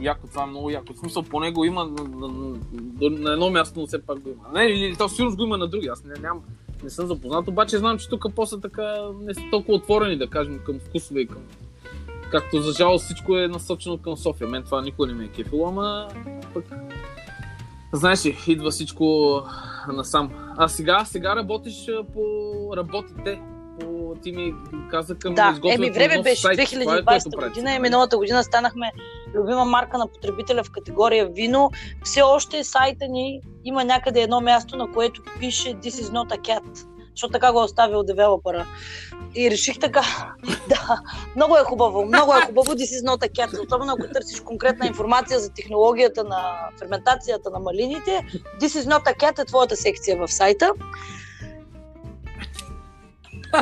Яко, това е много яко. В смисъл, по него има на, на, на, на едно място, но все пак го има. Не, или то сигурно го има на други. Аз не, нямам, не съм запознат, обаче знам, че тук после така не са толкова отворени, да кажем, към вкусове и към... Както за жалост всичко е насочено към София. Мен това никога не ме е кефило, ама пък... Знаеш ли, идва всичко насам. А сега, сега работиш по работите. Ти ми каза към Да, еми време беше сайт. Това е, което 2020 правите. година и миналата година станахме любима марка на потребителя в категория вино. Все още сайта ни има някъде едно място, на което пише This is not a cat. Защото така го е оставил девелопера. И реших така. <laughs> да, много е хубаво. Много е хубаво This is not a cat. Особено ако търсиш конкретна информация за технологията на ферментацията на малините. This is not a cat е твоята секция в сайта.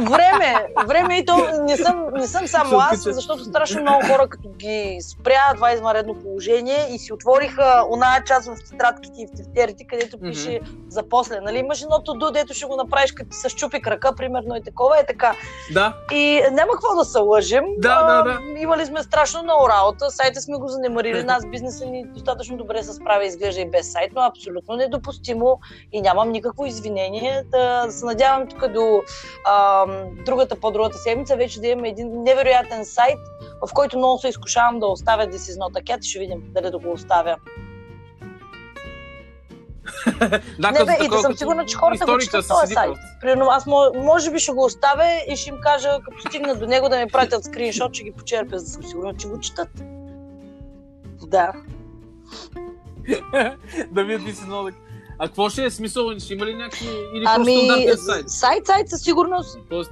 Време, време и то не съм, не съм само аз, защото страшно много хора като ги спря това извънредно положение и си отвориха оная част в тетрадките и в тефтерите, където пише mm-hmm. за после. Нали? Имаш едното ду, дето ще го направиш като ти се щупи крака, примерно и такова е така. Да. И няма какво да се лъжим. Да, да, да. Имали сме страшно много работа, сайта сме го занемарили, нас бизнеса ни достатъчно добре се справя, изглежда и без сайт, но абсолютно недопустимо и нямам никакво извинение. Да се надявам тук до а, другата по-другата седмица вече да имаме един невероятен сайт, в който много се изкушавам да оставя This is not a cat. Ще видим дали да го оставя. <laughs> да, не, бе, и да съм сигурна, че хората го четат този сайт. Примерно, аз може би ще го оставя и ще им кажа, като стигна до него, да ми пратят скриншот, ще ги почерпя, за да съм сигурна, че го четат. Да. <laughs> да видят си много. А какво ще е смисъл? Ще има ли някакви... Или ами, сайт? сайт, сайт със сигурност. Тоест,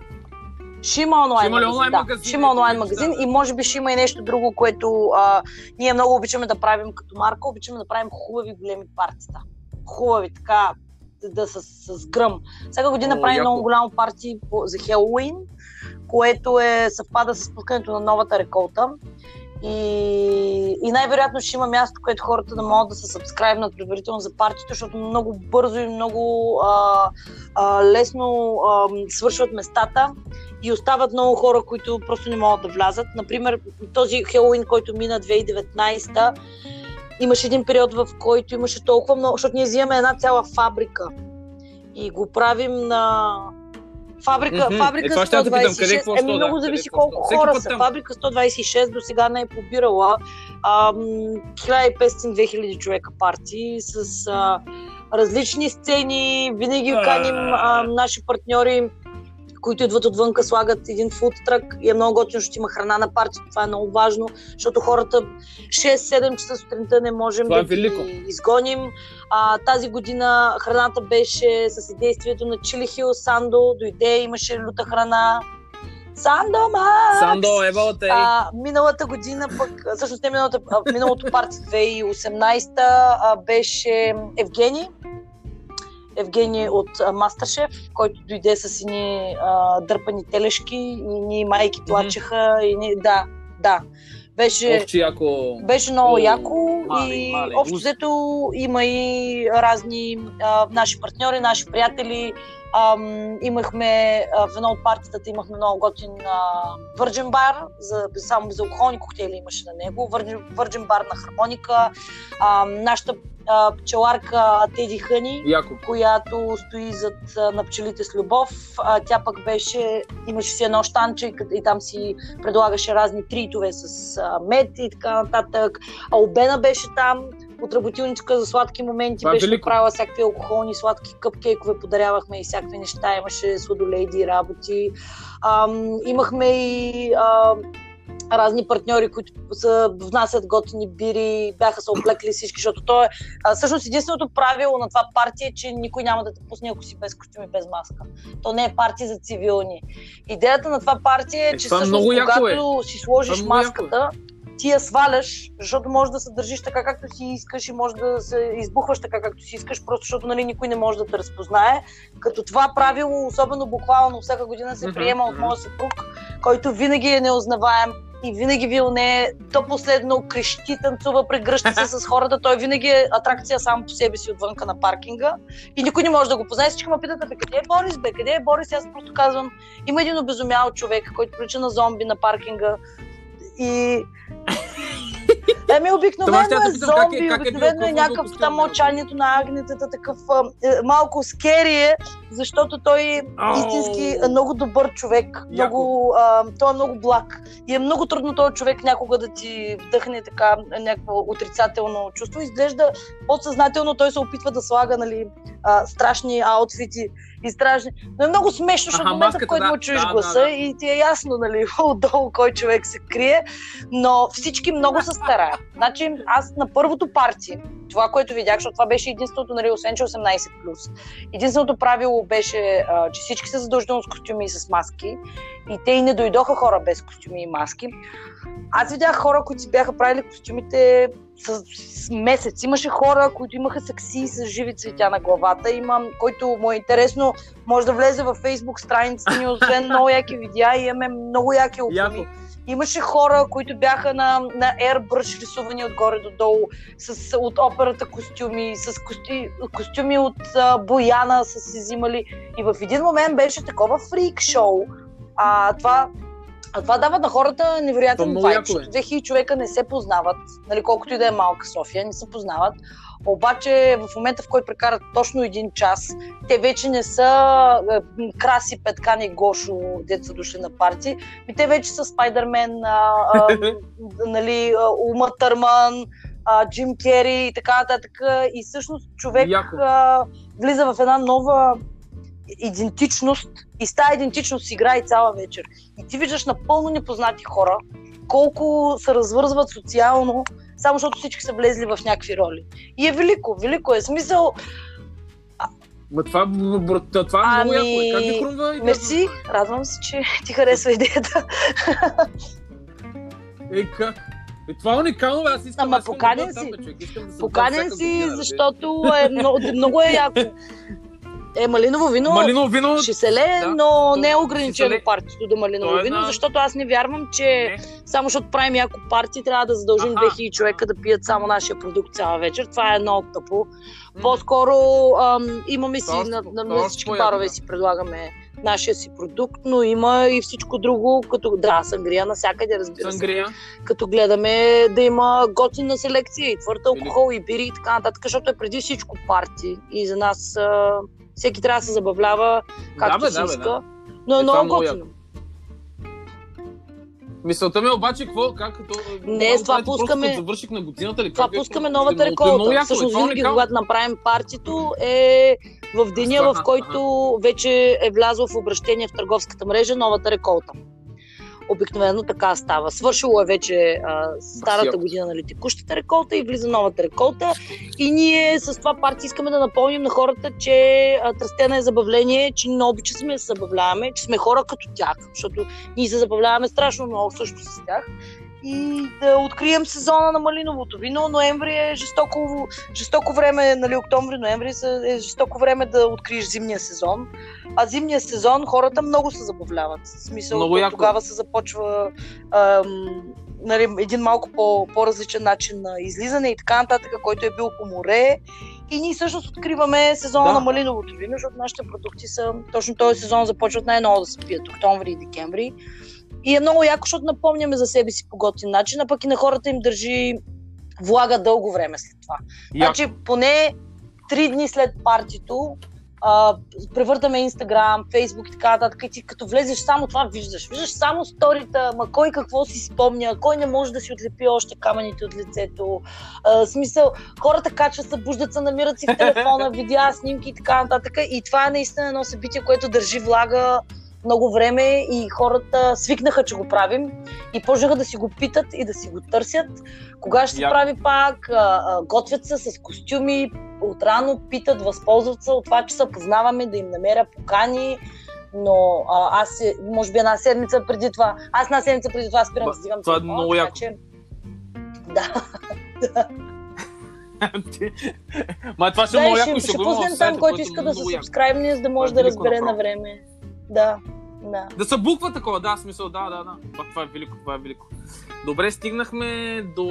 ще има онлайн, ще има магазин, онлайн да. магазин. Ще има онлайн магазин да. и може би ще има и нещо друго, което а, ние много обичаме да правим като марка. Обичаме да правим хубави големи партита. Хубави, така, да с, с гръм. Всяка година правим много голямо парти за Хелоуин, което е съвпада с пускането на новата реколта. И, и най-вероятно ще има място, където хората да могат да се сабскрайбнат предварително за партията, защото много бързо и много а, а, лесно а, свършват местата и остават много хора, които просто не могат да влязат. Например, този Хелоуин, който мина 2019 имаше един период, в който имаше толкова много, защото ние взимаме една цяла фабрика и го правим на Фабрика, mm-hmm. фабрика е, 126, питам, къде, еми много зависи колко хора са. Фабрика 126 до сега не е побирала 1500-2000 човека партии с а, различни сцени. Винаги каним а, наши партньори които идват отвънка, слагат един фудтрак и е много готино, ще има храна на партията. Това е много важно, защото хората 6-7 часа сутринта не можем Това да е ги изгоним. А, тази година храната беше с съдействието на Чили Хил Сандо, дойде, имаше люта храна. Сандо, Макс! Сандо, ебалте! А, миналата година пък, всъщност не миналата, миналото парти 2018 беше Евгений, Евгений от Мастершеф, който дойде с едни дърпани телешки и ни майки плачеха. Mm-hmm. И ни, да, да. Беше, Ох, яко... беше много О, яко мали, и мали, общо взето има и разни а, наши партньори, наши приятели. А, имахме а, в едно от партията имахме много готин Върджен бар, за, само безалкохолни коктейли имаше на него, Върджен бар на хармоника. А, нашата а, пчеларка Теди Хъни, Яко. която стои зад а, на пчелите с любов. А, тя пък беше, имаше си едно штанче и, и там си предлагаше разни тритове с а, мед и така нататък. А Обена беше там, от работилничка за сладки моменти Това беше велико. правила всякакви алкохолни сладки къпкейкове, подарявахме и всякакви неща, имаше сладолейди работи. А, имахме и а, разни партньори, които са, внасят готини бири, бяха се оплекли всички, защото то е а, всъщност единственото правило на това партия е, че никой няма да те пусне, ако си без костюм и без маска. То не е партия за цивилни. Идеята на това партия е, е че всъщност когато е. си сложиш маската, е ти я сваляш, защото може да се държиш така както си искаш и може да се избухваш така както си искаш, просто защото нали, никой не може да те разпознае. Като това правило, особено буквално всяка година се приема от моя съпруг, който винаги е неузнаваем и винаги Вилне до последно крещи, танцува, прегръща се <laughs> с хората. Той винаги е атракция сам по себе си отвънка на паркинга и никой не може да го познае. Всички ме питат, бе, къде е Борис, бе, къде е Борис? Аз просто казвам, има един обезумял човек, който прилича на зомби на паркинга и <laughs> Еми, обикновено е, е зомби, е, обикновено е някакъв там мълчанието на агнетата, такъв е, малко скери е, защото той е истински много добър човек. Много, той е много благ. И е много трудно този човек някога да ти вдъхне така някакво отрицателно чувство. Изглежда подсъзнателно, той се опитва да слага нали, а, страшни аутфити и страшни. Но е много смешно, защото в момента, в който да, му чуеш да, гласа да, да. и ти е ясно, нали, <laughs> отдолу кой човек се крие, но всички много се стараят. Значи аз на първото парти, това, което видях, защото това беше единственото, нали, освен че 18+. Единственото правило беше, а, че всички са задължително с костюми и с маски. И те и не дойдоха хора без костюми и маски. Аз видях хора, които си бяха правили костюмите с, с месец. Имаше хора, които имаха сакси с живи цветя на главата. Има, който му е интересно, може да влезе във фейсбук страницата ни, освен много яки видеа и имаме много яки опами. Имаше хора, които бяха на, на airbrush рисувани отгоре до долу, с, от операта костюми, с кости, костюми от а, Бояна са си взимали. И в един момент беше такова фрик шоу. А, това а това дава на хората невероятен вайб, защото 2000 човека не се познават, нали, колкото и да е малка София, не се познават. Обаче в момента, в който прекарат точно един час, те вече не са е, Краси, Петкан и Гошо, деца дошли на парти, и те вече са Спайдермен, а, а, <laughs> нали, Ума Търман, а, Джим Кери и така нататък. И всъщност човек а, влиза в една нова идентичност и с тази идентичност играе и цяла вечер. И ти виждаш напълно непознати хора, колко се развързват социално, само защото всички са влезли в някакви роли. И е велико, велико е. Смисъл, Ма това, това е ами... много яко. Как ви хрумва Мерси, радвам се, че ти харесва идеята. Ей, как? Е, това е уникално, аз искам Ама поканен си. Да поканен си, защото е много, много е яко. <laughs> Е, малиново вино, малиново вино ще се лее, да, но не е ограничено партито до малиново е вино, на... защото аз не вярвам, че не. само защото правим яко парти, трябва да задължим Аха. 2000 човека да пият само нашия продукт цяла вечер. Това е много тъпо. По-скоро ам, имаме си, на, на, на всички барове си предлагаме нашия си продукт, но има и всичко друго, като да, сангрия навсякъде, разбира сангрия. се. Като гледаме да има готина селекция и твърд алкохол, и бири и така нататък, защото е преди всичко парти. И за нас а, всеки трябва да се забавлява както да, бе, си да, иска. Да. Но е, е много готино. Мисълта ми е обаче, какво, как като... Не, с това пускаме... Завърших на годината ли? Това пускаме е, новата реколта. Е Всъщност винаги, когато направим партито, е в деня, в който вече е влязло в обращение в търговската мрежа новата реколта. Обикновено така става. Свършило е вече а, старата година, нали, текущата реколта и влиза новата реколта. И ние с това парти искаме да напомним на хората, че а, тръстена е забавление, че не обичаме да се забавляваме, че сме хора като тях, защото ние се забавляваме страшно много също с тях и да открием сезона на малиновото вино. Ноември е жестоко, жестоко време, нали, октомври, ноември е жестоко време да откриеш зимния сезон. А зимния сезон хората много се забавляват. В смисъл, много яко. тогава се започва ам, нали, един малко по, по-различен начин на излизане и така нататък, който е бил по море. И ние всъщност откриваме сезона да. на малиновото вино, защото нашите продукти са точно този сезон започват най-ново да се пият октомври и декември. И е много яко, защото напомняме за себе си по готин начин, а пък и на хората им държи влага дълго време след това. Як. Значи поне три дни след партито а, превъртаме Инстаграм, Фейсбук и така нататък. И ти като влезеш само това виждаш. Виждаш само сторита, ма кой какво си спомня, кой не може да си отлепи още камъните от лицето. А, смисъл, хората качват, събуждат се, намират си в телефона, <laughs> видеа, снимки и така нататък. И това е наистина едно събитие, което държи влага много време и хората свикнаха, че го правим и почнаха да си го питат и да си го търсят. Кога ще се прави пак, готвят се с костюми, отрано питат, възползват се от това, че се познаваме, да им намеря покани, но а, аз, може би една седмица преди това, аз една седмица преди това спирам да взимам Това е много яко. Че... Да. <laughs> Ма това ще е много яко. Ще, ще пуснем там, който иска да се субскрайбне, за да може да разбере на време. Да. Да. Да са буква такова, да, смисъл, да, да, да. Това, това е велико, това е велико. Добре, стигнахме до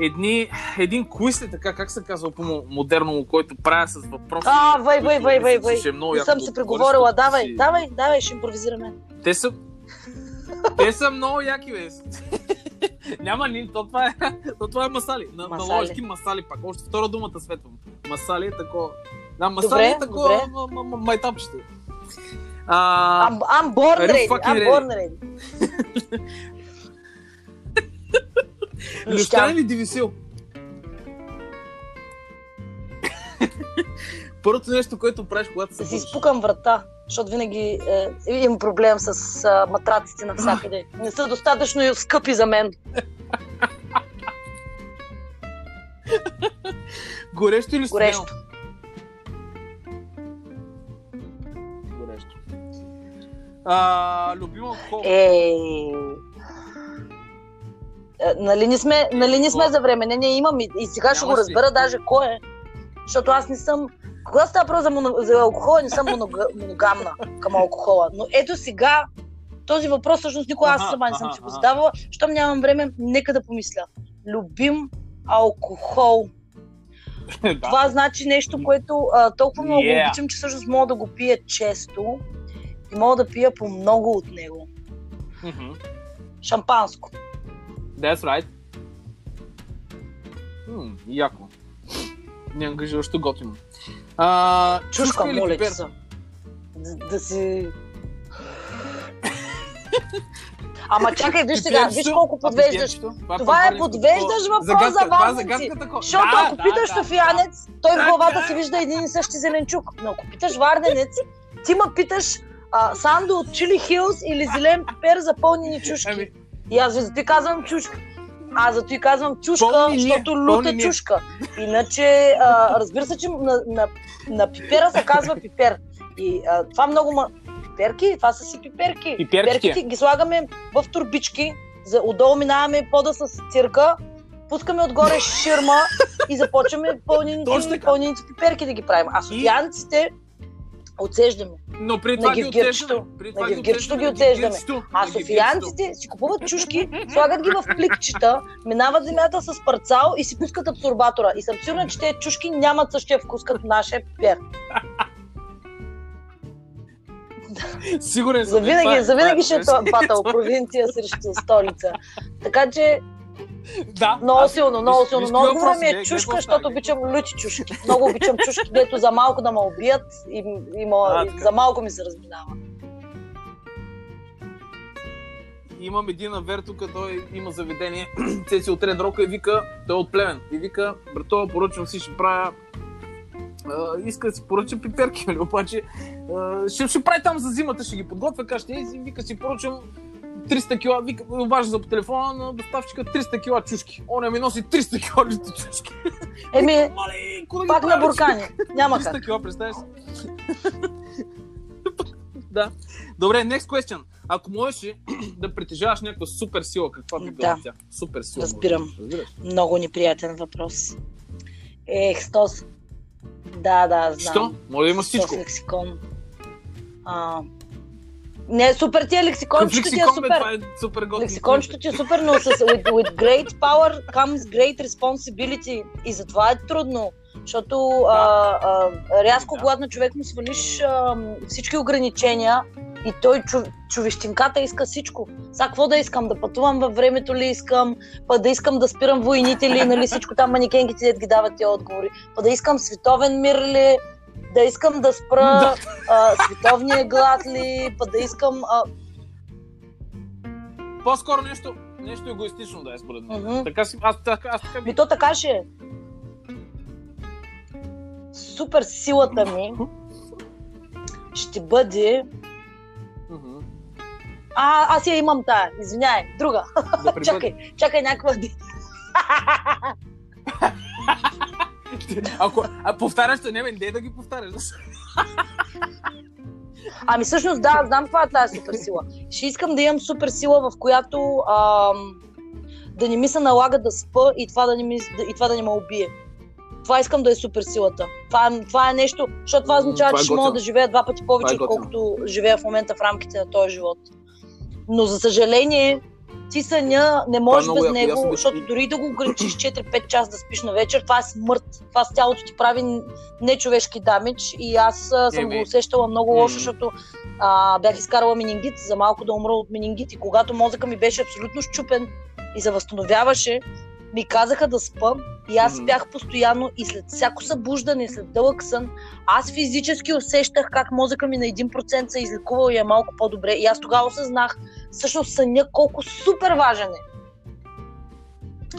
едни, един квиз ли така, как се казва по-модерно, който правя с въпроси. А, вай, вай, вай, вай, вай. Не съм се преговорила, давай, си... давай, давай, ще импровизираме. Те са, <laughs> те са много яки, бе. Няма ни, то това е, то това е масали. На, масали. Наложки масали пак. Още втора думата светвам. Масали е такова. Да, масали добре, е такова майтапчето. Uh, I'm, I'm born ready. I'm born ready. Леща ли дивисил? Първото нещо, което правиш, когато се. Да си изпукам врата, защото винаги е, имам проблем с е, матраците навсякъде. Не са достатъчно скъпи за мен. Горещо или студено? Горещо. А, любим алкохол. Е... Нали не сме, нали не сме за време? Не, не имам и, и сега ще го разбера даже кой е. Защото аз не съм... Когато става просто за, моно... за алкохола, не съм монога... <laughs> моногамна към алкохола. Но ето сега този въпрос всъщност никога аз сама не съм си го задавала. Щом нямам време, нека да помисля. Любим алкохол. <laughs> Това значи нещо, което а, толкова много Yeah. обичам, че всъщност мога да го пия често и мога да пия по много от него. Мгм. Шампанско. That's right. М, яко. Неангажиращо готино. А, Чушка, или моля пипер? се. Да, да си... Ама <laughs> чакай, виж сега, виж колко подвеждаш. пиперчето? Това е подвеждаш по- въпрос загадка, за това е вазници. Защото Да, ако да, питаш да, софиянец, той в главата е. си вижда един и същи зеленчук. Но ако питаш варденец, ти ма питаш а, сандо от чили хилс или зелен пипер за пълнени чушки. Ами, И аз за ти казвам чушка. Аз за ти казвам чушка, ние, защото люта пълни ние. чушка. Иначе, а, разбира се, че на, на, на пипера се казва пипер. И а, това много ма... Пиперки? Това са си пиперки. Пиперките. Пиперките ги слагаме в турбички, за, отдолу минаваме пода с цирка, пускаме отгоре ширма и започваме пълнените, <laughs> пълнените пиперки да ги правим. А софиянците отсеждаме. но при На това ги гевгирчето. При На гевгирчето ги гевгирчето, А на софиянците си купуват чушки, слагат ги в пликчета, минават земята с парцал и си пускат абсорбатора. И съм сигурна, че тези чушки нямат същия вкус като нашия пипер. Сигурен съм. За Това винаги, е- за винаги ще е това батъл, провинция срещу столица. Така че Да. много силно, много силно. отговорът въпроси, ми е гледай, чушка, защото обичам лути чушки. Много обичам чушки, дето за малко да ме убият и, и, и за малко ми се разминава. имам един авер тук, той има заведение, <clears throat> Цеци от Ред Рока и вика, той е от племен. И вика, брато, поръчвам си, ще правя а, иска да си поръча пиперки, нали? обаче а, ще, ще прави там за зимата, ще ги подготвя, каже, и си вика си поръчам 300 кила, вика, обажда за по телефона на доставчика 300 кила чушки. Он не ми носи 300 кила чушки. Еми, <laughs> пак на буркани. Няма 300 как. кила, представяш <laughs> да. Добре, next question. Ако можеш <clears throat> да притежаваш някаква супер сила, каква би била Да. тя? Супер сила. Разбирам. Разбираш. Много неприятен въпрос. Ех, стос. Да, да, знам. Що? Може да има Стос всичко. лексикон. А, не, супер ти е лексикончето ти е бе, супер. това е супер готин. Лексикончето ти е супер, но с with, with great power comes great responsibility. И затова е трудно. Защото а, а, рязко, Да. когато на човек му свалиш а, всички ограничения и той чу, човещинката иска всичко. Сега какво да искам? Да пътувам във времето ли искам? Па да искам да спирам войните ли? Нали всичко там манекенките ги дават тия отговори. Па да искам световен мир ли? Да искам да спра а, световния глад ли? Па да искам... А, По-скоро нещо, нещо егоистично да е според мен. Мгм. Така си, аз, така, аз така Ми то така ще е. Супер силата ми ще бъде... Мгм. А, аз я имам тая. Извиняй, друга. Да прибъд- <laughs> Чакай, чакай някаква... <laughs> <laughs> <laughs> Ако а, повтаряш, не, бе, не да ги повтаряш. <laughs> Ами всъщност да, знам каква е тази супер сила. Ще искам да имам супер сила, в която ам, да не ми се налага да спа и това да не, ми, и това да не ме убие. Това искам да е супер силата. Това, е- това е нещо, защото това означава, това е че ще мога да живея два пъти повече, Това е отколкото живея в момента в рамките на този живот. Но за съжаление, ти съня не можеш много без яко, него, защото дори да го ограничиш 4-5 часа да спиш на вечер, това е смърт. Това с тялото ти прави нечовешки дамидж и аз а, съм Еми. го усещала много лошо, защото а, бях изкарала менингит, за малко да умра от менингит и когато мозъка ми беше абсолютно щупен и се възстановяваше, ми казаха да спам и аз спях постоянно и след всяко събуждане, след дълъг сън, аз физически усещах как мозъка ми на 1% се е излекувал и е малко по-добре. И аз тогава осъзнах всъщност съня колко супер важен е.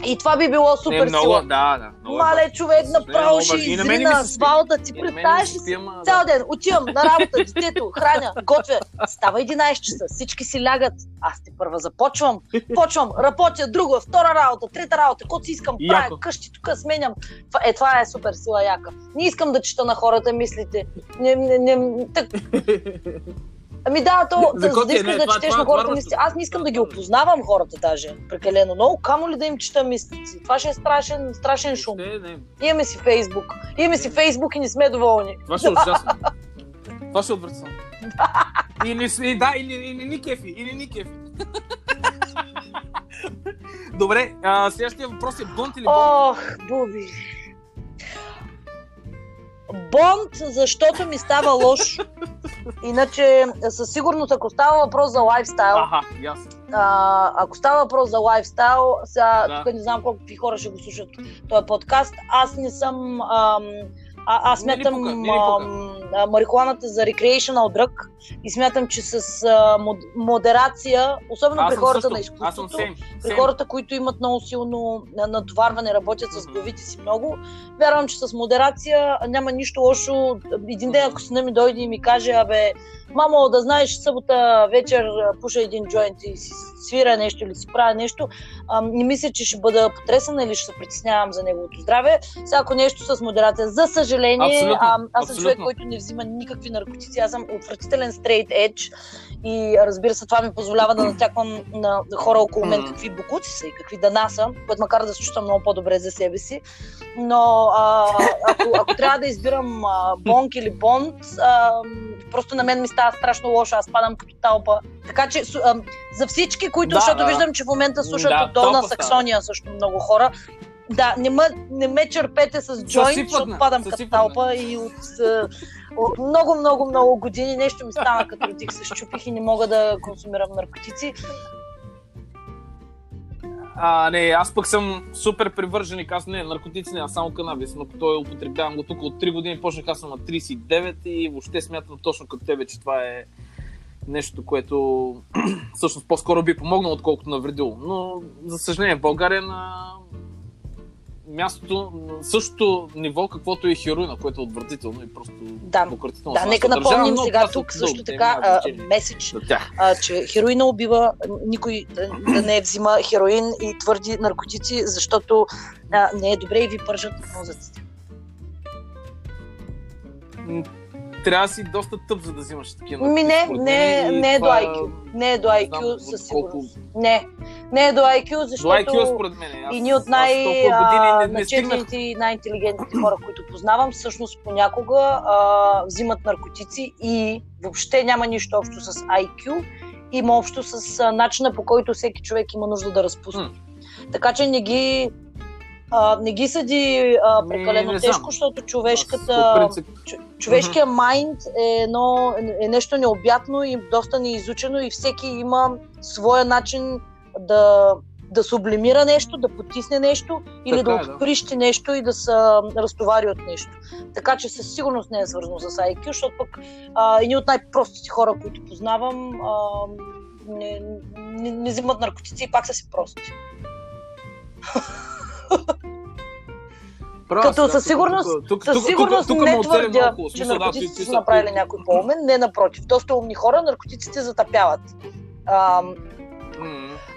И това би било супер не, много, сила. да, да. Много е Мале, важно. човек направо ще изри на асфалта. Ти представяш ли си? ама, Цял ден отивам на работа, детето, храня, готвя. Става 11 часа, всички си лягат. Аз ти първа започвам. Почвам, работя друга, втора работа, трета работа, каквото си искам, правя Яко. къщи, тук сменям. Това, е, това е супер сила яка. Не искам да чета на хората мислите. Не, не, не, так... <laughs> Ами да, то, За да, за да е? искаш Не, да четеш това- на хората това просто- Аз не искам да ги това- опознавам хората даже прекалено много, камо ли да им чета мислици. Това ще е страшен, страшен шум. Не, не, Имаме си Фейсбук. Имаме си Фейсбук и не сме доволни. Това ще е <laughs> ужасно. Това ще е отвратително. Или, да, или, или ни кефи, или ни кефи. <laughs> Добре, а, следващия въпрос е Бонд или Бонд? Ох, Буби. Бонд, защото ми става лошо. <laughs> Иначе, със сигурност, ако става въпрос за лайфстайл, Аха, ясно. а, ако става въпрос за лайфстайл, сега Да. тук не знам колко хора ще го слушат този подкаст, аз не съм... Ам, а, аз смятам не а, марихуаната за recreational drug и смятам, че с а, мод, модерация, особено Аз при съм хората също. на съм изкуството, сейм. при хората, които имат много силно натоварване, работят с Мгм. главите си много, вярвам, че с модерация няма нищо лошо. Един ден, ако сина ми дойде и ми каже, абе, мамо, да знаеш, събота вечер пуша един джойнт и си свира нещо или си правя нещо, а, не мисля, че ще бъда потресена или ще се притеснявам за неговото здраве. Ако нещо с модерация, за съжаление, Абсолютно, а, аз съм абсолютно. човек, който не взима никакви наркотици, аз съм отвратителен straight edge и разбира се, това ми позволява да натяквам на хора около мен какви букуци са и какви дана са, което макар да се чувствам много по-добре за себе си. Но а, ако, ако трябва да избирам а, бонк или бонд, а, просто на мен ми става страшно лошо, аз падам като талпа. Така че а, за всички, които, Да, защото да. виждам, че в момента слушат Да, от Долна. Саксония също много хора, да, не ме, не ме черпете с джойнт, защото падам като талпа и от, а, от много, много, много години нещо ми стана като родих се щупих и не мога да консумирам наркотици. А, не, аз пък съм супер привърженик. Аз не, наркотици не, аз само канабис, но той употребявам го тук от 3 години. Почнах аз съм на 39 и въобще смятам точно като тебе, че това е нещо, което <clears throat> всъщност по-скоро би помогнало, отколкото навредило. Но, за съжаление, в България на мястото, на същото ниво, каквото е хероина, което е отвратително и просто Да. пократително. Да, нека държава, напомним но сега тук също така а, меседж, а, че хероина убива, никой да, да не взима хероин и твърди наркотици, защото а, не е добре и ви пържат мозъците. Трябва да си доста тъп, за да взимаш такива. Ми не, според не, мен, и не е до IQ. Не е до не IQ със сигурност. Не, не е до IQ, До защото IQ според мен. Аз, и ние от не, не най-начетените и най-интелигентните хора, които познавам, всъщност понякога а, взимат наркотици и въобще няма нищо общо с IQ, има общо с а, начина по който всеки човек има нужда да разпусне. Така че не ги, а, не ги съди а, прекалено не знам. тежко, защото човешката... човешкия майнд е, едно, е нещо необятно и доста неизучено и всеки има своя начин да, да сублимира нещо, да потисне нещо или Така да е, да. отприщи нещо и да се разтовари от нещо. Така че със сигурност не е свързано с IQ, защото пък а, едни от най-простите хора, които познавам, а, не, не, не взимат наркотици и пак са си прости. <laughs> права Като със сигурност- тук- тук- Със сигурност тук- тук не твърдя, малко. Че наркотиците ти са направили някой по-умен. Не, напротив. Доста умни хора наркотиците затъпяват. Ам,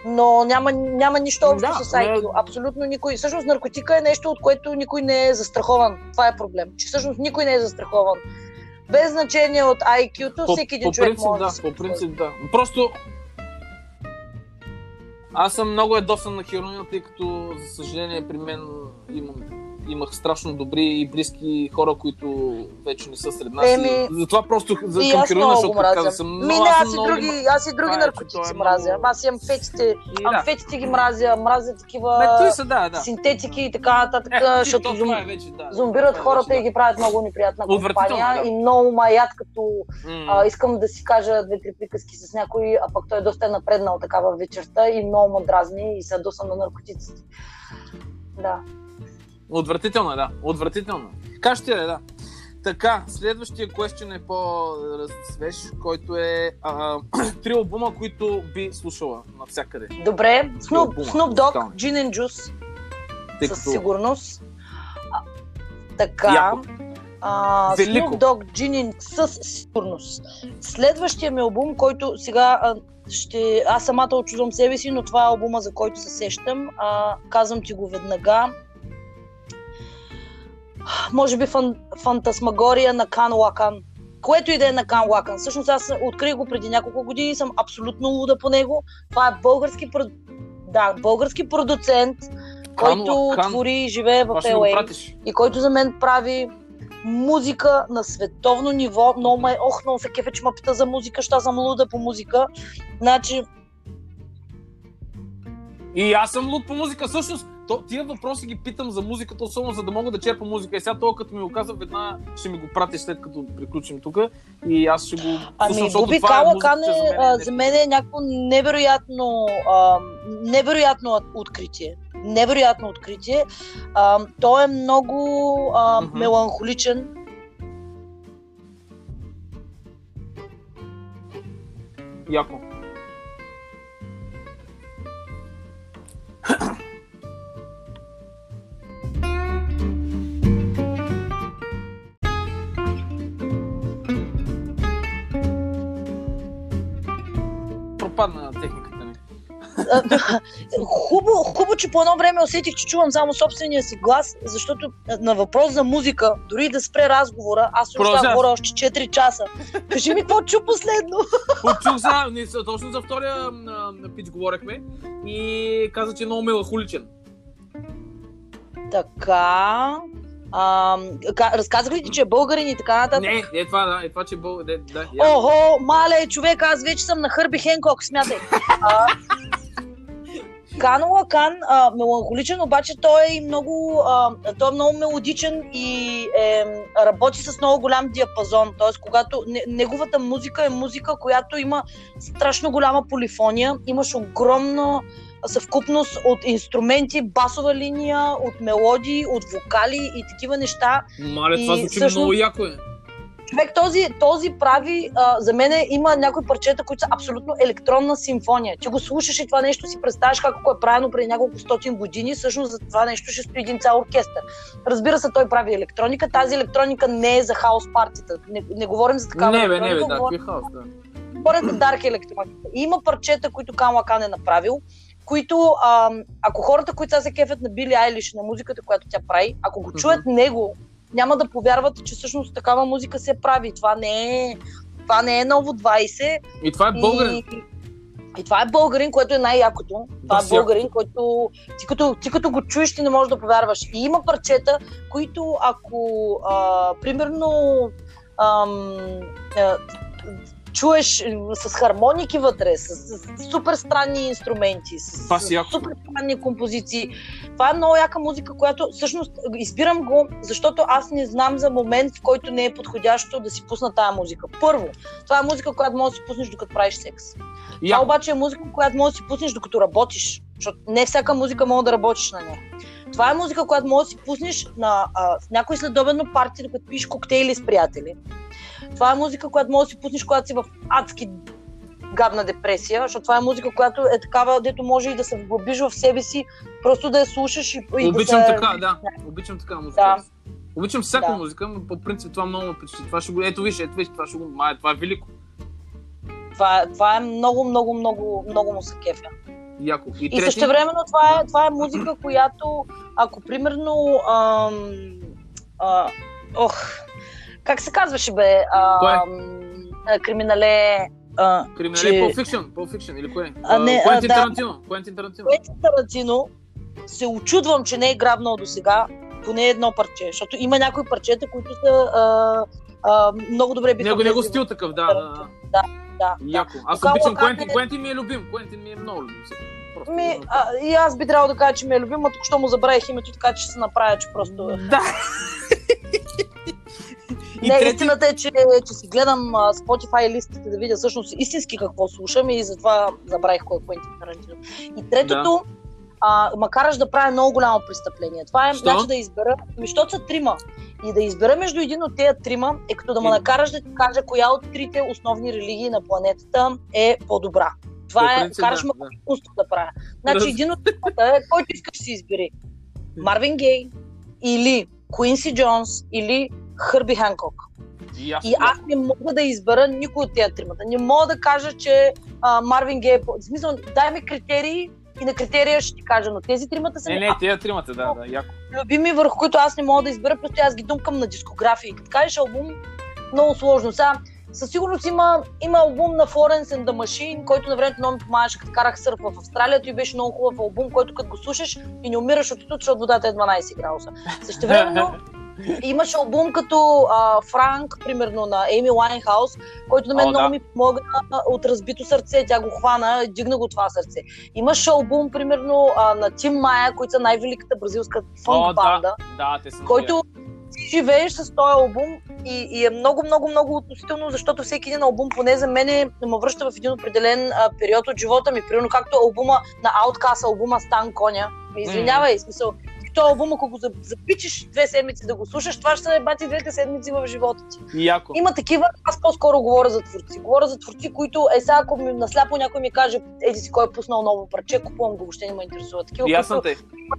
но няма, няма нищо общо Да, с IQ. не- Абсолютно никой. Всъщност наркотика е нещо, от което никой не е застрахован. Това е проблем. Че всъщност никой не е застрахован. Без значение от IQ-то, По, всеки един по човек принцип, може да, да по принцип, да. Просто аз съм много ядосан на хероина, тъй като, за съжаление, при мен имам, имах страшно добри и близки хора, които вече не са сред нас. Еми, и затова просто за, И към много защото мразя. каза, съм Ми, много, не, аз аз съм и много... други, аз и други е, наркотици е мразя. много- Аз имам фетите, И, да. амфетите ги мразя, мразя такива той са, да, да. синтетики и така нататък, Е, защото то, зум, е вече, да. зомбират Това е хората вече, и ги правят много неприятна компания да. и много маят, като да. А, искам да си кажа две-три приказки с някой, а пък той е доста е напреднал такава вечерта и много ме дразни и се ядосам на наркотиците. Да. Отвратително е, да. Отвратително. Как ще е, да. Така, следващия question е по-свеж, който е а, <clears throat> три албума, които би слушала навсякъде. Добре, Snoop, Snoop Dogg. Gin and Juice. Тъй със като- сигурност. А, така. Яко. А, Велико. Snoop Dogg Gin със сигурност. Следващия ми албум, който сега а, ще... Аз самата очудвам себе си, но това е албума, за който се сещам. А, казвам ти го веднага. Може би фан, Фантасмагория на Кан Лакан. Което и да е на Кан Лакан. Всъщност аз открих го преди няколко години и съм абсолютно луда по него. Това е български, да, български продуцент, който Лакан. твори и живее в пратиш. и който за мен прави музика на световно ниво. Много ме, ох, много се кефе, че ме пита за музика, що съм луда по музика. Значи, И аз съм луд по музика. Всъщност, то, тия въпроси ги питам за музиката, особено за да мога да черпа музика. И сега това, като ми го каза, веднага ще ми го пратиш след като приключим тук. И аз ще го ами, е Калакан е, за мен. а, е за мен е някакво невероятно, а, невероятно откритие. Невероятно откритие. А, той е много а, Мгм. меланхоличен. Яко. Пропадна на техниката ми. Хубаво, хубаво, че по едно време усетих, че чувам само собствения си глас, защото на въпрос за музика, дори да спре разговора, аз ще говоря още 4 часа. Кажи ми какво чу последно. Почух за, точно за втория пич говорехме и каза, че е много меланхоличен. Така. А, ка- разказах ли ти, че е българин и така нататък? Не, е това, да, е това, че бъл... Да, да, я. Охо, мале, човек, аз вече съм на Хърби Хенкок, смятай. А, Кан Лакан, а, меланхоличен, обаче той е много, а, той е много мелодичен и е, работи с много голям диапазон. Тоест, когато не, неговата музика е музика, която има страшно голяма полифония, имаш огромна съвкупност от инструменти, басова линия, от мелодии, от вокали и такива неща. Мале, това звучи всъщност- много яко е. Човек, този, този прави, а, за мен има някои парчета, които са абсолютно електронна симфония. Ти го слушаш и това нещо си представяш как е правено преди няколко стотин години, всъщност за това нещо ще стои един цял оркестър. Разбира се, той прави електроника. Тази електроника не е за хаос партията. Не, не говорим за такава Не, бе, не, бе, да, говорим какви хаос, да. говоря за дарк електроника. И има парчета, които Кан Лакан е направил, които, а, ако хората, които сега се кефят на Били Айлиш, на музиката, която тя прави, ако го чуят него, няма да повярват, че всъщност такава музика се прави. Това не е, това не е ново 20. И това е българин. И, и това е българин, което е най-якото. Това Да, е българин, който ти като, ти като го чуеш, ти не можеш да повярваш. И има парчета, които ако, а, примерно, ам, а, чуеш с хармоники вътре, с, с, с супер странни инструменти, с, Това с си яко. супер странни композиции. Това е много яка музика, която всъщност избирам го, защото аз не знам за момент, в който не е подходящо да си пусна тая музика. Първо, това е музика, която можеш да си пуснеш докато правиш секс. Това Яко. обаче е музика, която можеш да си пуснеш докато работиш, защото не всяка музика може да работиш на нея. Това е музика, която можеш да си пуснеш на а, някой следобедно парти, докато пиеш коктейли с приятели. Това е музика, която можеш да си пуснеш, когато си в адски гадна депресия, защото това е музика, която е такава, дето може и да се вглъбиш в себе си, просто да я слушаш и, и Обичам да се... така, да. Обичам така музика. Да. Обичам всяка Да. музика, но по принцип това много ме впечатли. Това ще го... Ето виж, ето виж, това ще го... Май, това е велико. Това, това е много, много, много, много му се кефя. Яко. И, И трети... също времено това е, това е музика, която ако примерно ам, а, ох, как се казваше бе? Кое? Ам, а, криминале а, Криминале че- Pulp Fiction, Pulp Fiction или кое? А, не, а, Куентин да. Тарантино. Куентин Тарантино. Квентин Тарантино се очудвам, че не е грабнал до сега поне едно парче, защото има някои парчета, които са а, а, много добре биха Него, него стил такъв, да, да, да. Да. Яко. Аз Кала обичам Куентин. е- Куентин ми е любим. Куентин ми е много любим. Просто. Ми, а, и аз би трябвало да кажа, че ме е любим, а тук що му забравих името, така че ще се направя, че просто... Да. <laughs> И не, трети... истината е, че, че си гледам Spotify листите да видя всъщност истински какво слушам и затова забравих кой е Куентин Тарантино. И третото, а, макар да правя много голямо престъпление, това е Що? значи да избера, защото са трима. И да избера между един от тези трима е като да ме накараш да ти кажа коя от трите основни религии на планетата е по-добра. Това е, принцип, караш да, ме да. изкуство да правя. Значи един от тримата е, който искаш си избери. <laughs> Марвин Гей или Куинси Джонс или Хърби Ханкок. И аз, И аз не мога да избера никой от тези тримата. Не мога да кажа, че а, Марвин Гей е по... В смисъл, дай ми критерии и на критерия ще ти кажа, но тези тримата са Не, не, тези тримата, да, да, яко. любими, върху които аз не мога да избера, просто аз ги думкам на дискографии. Като кажеш албум, много сложно. Сега, със сигурност има, има албум на Florence and the Machine, който на времето много ми помагаше, като карах сърф в Австралия. Той беше много хубав албум, който като го слушаш и не умираш от тут, защото водата е 12 градуса. Също времено <laughs> имаше албум като а, Франк, примерно на Еми Лайнхаус, който на мен О, много да. ми помогна от разбито сърце. Тя го хвана, дигна го това сърце. Имаше албум, примерно, а, на Тим Майя, които са най-великата бразилска О, фънк банда да, да, те са който ти живееш с този албум и, и е много, много, много относително, защото всеки един албум, поне за мен, ме връща в един определен а, период от живота ми. Примерно както албума на Outcast, албума Стан Коня. Извинявай, смисъл. Този албум, ако го за- запичиш две седмици да го слушаш, това ще са бати двете седмици в живота ти. Яко. Има такива, аз по-скоро говоря за творци. Говоря за творци, които е сега, ако ми, насляпо някой ми каже, еди си кой е пуснал ново парче, купувам го, въобще не ме интересува. Такива, които те.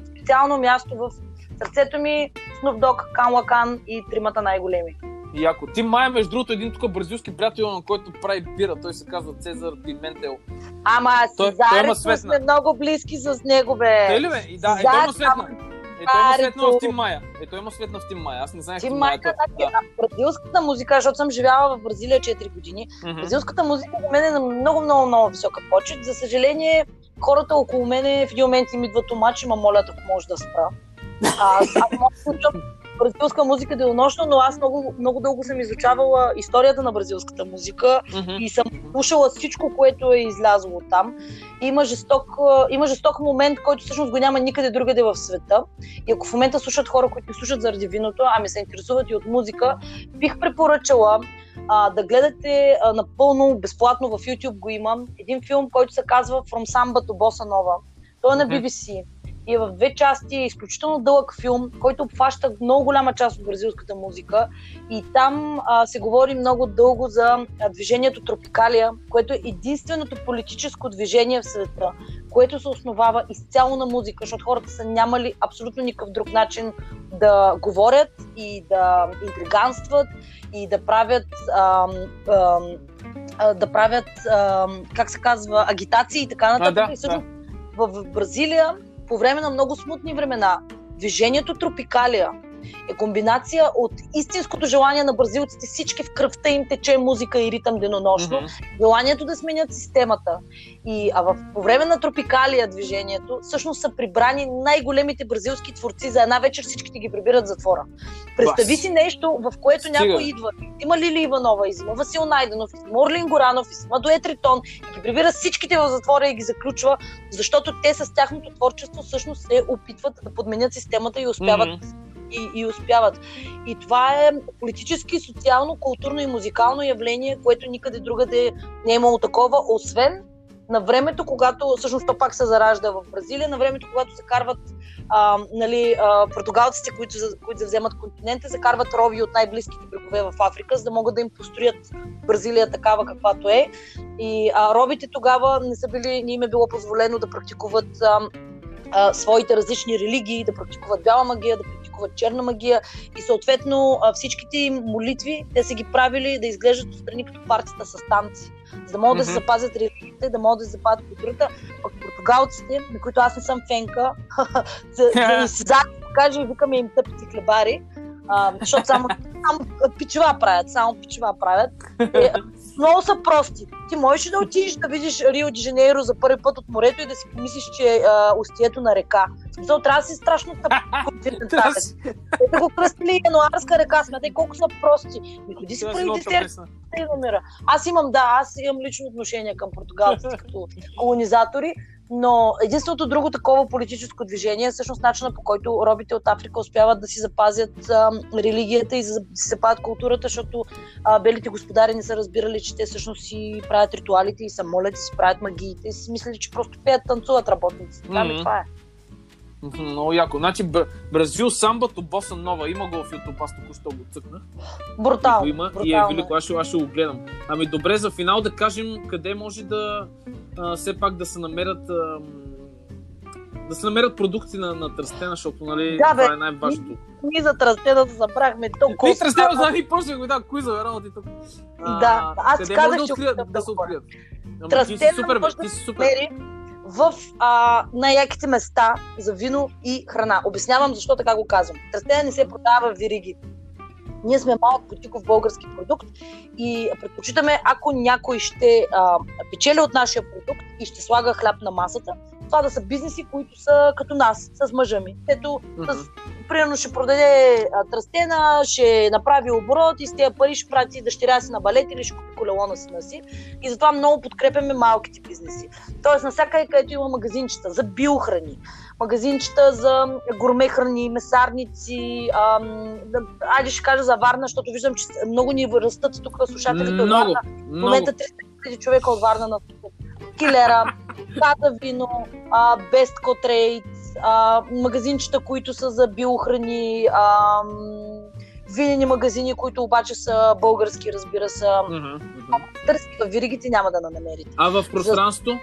специално място в сърцето ми Snoop Dogg, Кан Лакан и тримата най-големи. Яко. Ти Майя, между другото, един тук бразилски приятел, на който прави бира. Той се казва Цезар Пиментел. Ама Той- има светна. сме много близки с него, бе. Той ли бе? И да, е, той има светна. Е, той има светна в Тим Майя. Е, той има светна в Тим Майя. Аз не знаех Тим Майя, Майя. той- значи, бразилската музика, защото съм живяла в Бразилия 4 години. Да. Мгм. Бразилската музика за мен е на много, много, много висока почет. За съжаление, хората около мене в един момент им идват омачи, ма молят, ако може да спра. А, аз да слушам бразилска музика денонощно, но аз много, много дълго съм изучавала историята на бразилската музика Мгм. и съм слушала всичко, което е излязло там. Има жесток, има жесток момент, който всъщност го няма никъде другаде в света. И ако в момента слушат хора, които слушат заради виното, ами се интересуват и от музика, бих препоръчала а, да гледате а, напълно безплатно в YouTube го имам. Един филм, който се казва From Samba to Bossa Nova. Той е на. BBC и е в две части, е изключително дълъг филм, който обхваща много голяма част от бразилската музика. И там а, се говори много дълго за движението Тропикалия, което е единственото политическо движение в света, което се основава изцяло на музика, защото хората са нямали абсолютно никакъв друг начин да говорят и да интриганстват и да правят ам, ам, а, да правят, ам, как се казва, агитации и така нататък. А, да, и всъщност в Бразилия, по време на много смутни времена, движението Тропикалия е комбинация от истинското желание на бразилците, всички в кръвта им тече музика и ритъм денонощно, Мгм. желанието да сменят системата. И, а в, по време на Тропикалия движението, всъщност са прибрани най-големите бразилски творци. За една вечер всичките ги прибират в затвора. Представи Бас. си нещо, в което Стига. някой идва. Има Лили Иванова, изима Васил Найденов, изима Орлин Горанов, изима Дует Ритон и ги прибира всичките в затвора и ги заключва, защото те с тяхното творчество всъщност се опитват да подменят системата и успяват Мгм. И, и успяват. И това е политически, социално, културно и музикално явление, което никъде другаде не е имало такова, освен на времето, когато, всъщност то пак се заражда в Бразилия, на времето, когато се карват а, нали, а, португалците, които, които завземат континента, закарват роби от най-близките брегове в Африка, за да могат да им построят Бразилия такава каквато е. И а, робите тогава не са били, не им е било позволено да практикуват а, а, своите различни религии, да практикуват бяла магия, да практикуват черна магия и съответно всичките им молитви те са ги правили да изглеждат отстрани като партията с танци, за да могат да се запазят религиите, да могат да се запазят културата. Пък португалците, на които аз не съм фенка, <laughs> за, за <laughs> изсезат, кажа и викаме им тъпици хлебари, а, защото само, <laughs> само пичева правят, само пичева правят. Е, много са прости. Ти можеш да отидеш да видиш Рио де Жанейро за първи път от морето и да си помислиш, че е устието на река. В смисъл, трябва да си страшно континентален. Те го кръстили януарска река, смятай колко са прости. Ми ходи си много десерт песен. и намира. Аз имам, да, аз имам лично отношение към португалците като <laughs> колонизатори, но единственото друго такова политическо движение е всъщност начина по който робите от Африка успяват да си запазят а, религията и да си запазят културата, защото а, белите господари не са разбирали, че те всъщност си правят ритуалите и се молят и си правят магиите и си мислили, че просто пеят, танцуват работниците. И това е. Много яко. Значи Бра- Бразил самбато боса нова. Има го в YouTube, аз току-що го цъкнах. Брутално. го има и е брутално велико. Аз ще, аз ще го гледам. Ами добре, за финал да кажем къде може да а, все пак да се намерят ам, да се намерят продукти на, на Тръстена, защото нали, Да, бе. това е най-важното. Ние за тръстена да забрахме толкова. Ние Тръстена, знам и почнах го, да, кои за работи тук. А, Да, аз къде казах, да, открият, откривам да се открият. Ама ти си Тръстена супер, бе, ти да си супер. в а, най-яките места за вино и храна. Обяснявам защо така го казвам. Тръстена не се продава в вириги. Ние сме малък бутиков български продукт и предпочитаме, ако някой ще а, печели от нашия продукт и ще слага хляб на масата, това да са бизнеси, които са като нас, с мъжа ми. Ето, Мгм. примерно ще продаде а, тръстена, ще направи оборот и с тези пари ще прати дъщеря си на балет или ще купи колело на сина си. И затова много подкрепяме малките бизнеси. Тоест, навсякъде, където има магазинчета за биохрани, магазинчета за гурме храни, месарници, ам, айде ще кажа за Варна, защото виждам, че много ни растат тук слушателите от Много, Варна. В момента 300 000 човека от Варна на Килера, Тата Вино, а, Best Co Trade, а, магазинчета, които са за биохрани, а, винени магазини, които обаче са български, разбира се. В виригите, няма да намерите. А в пространството?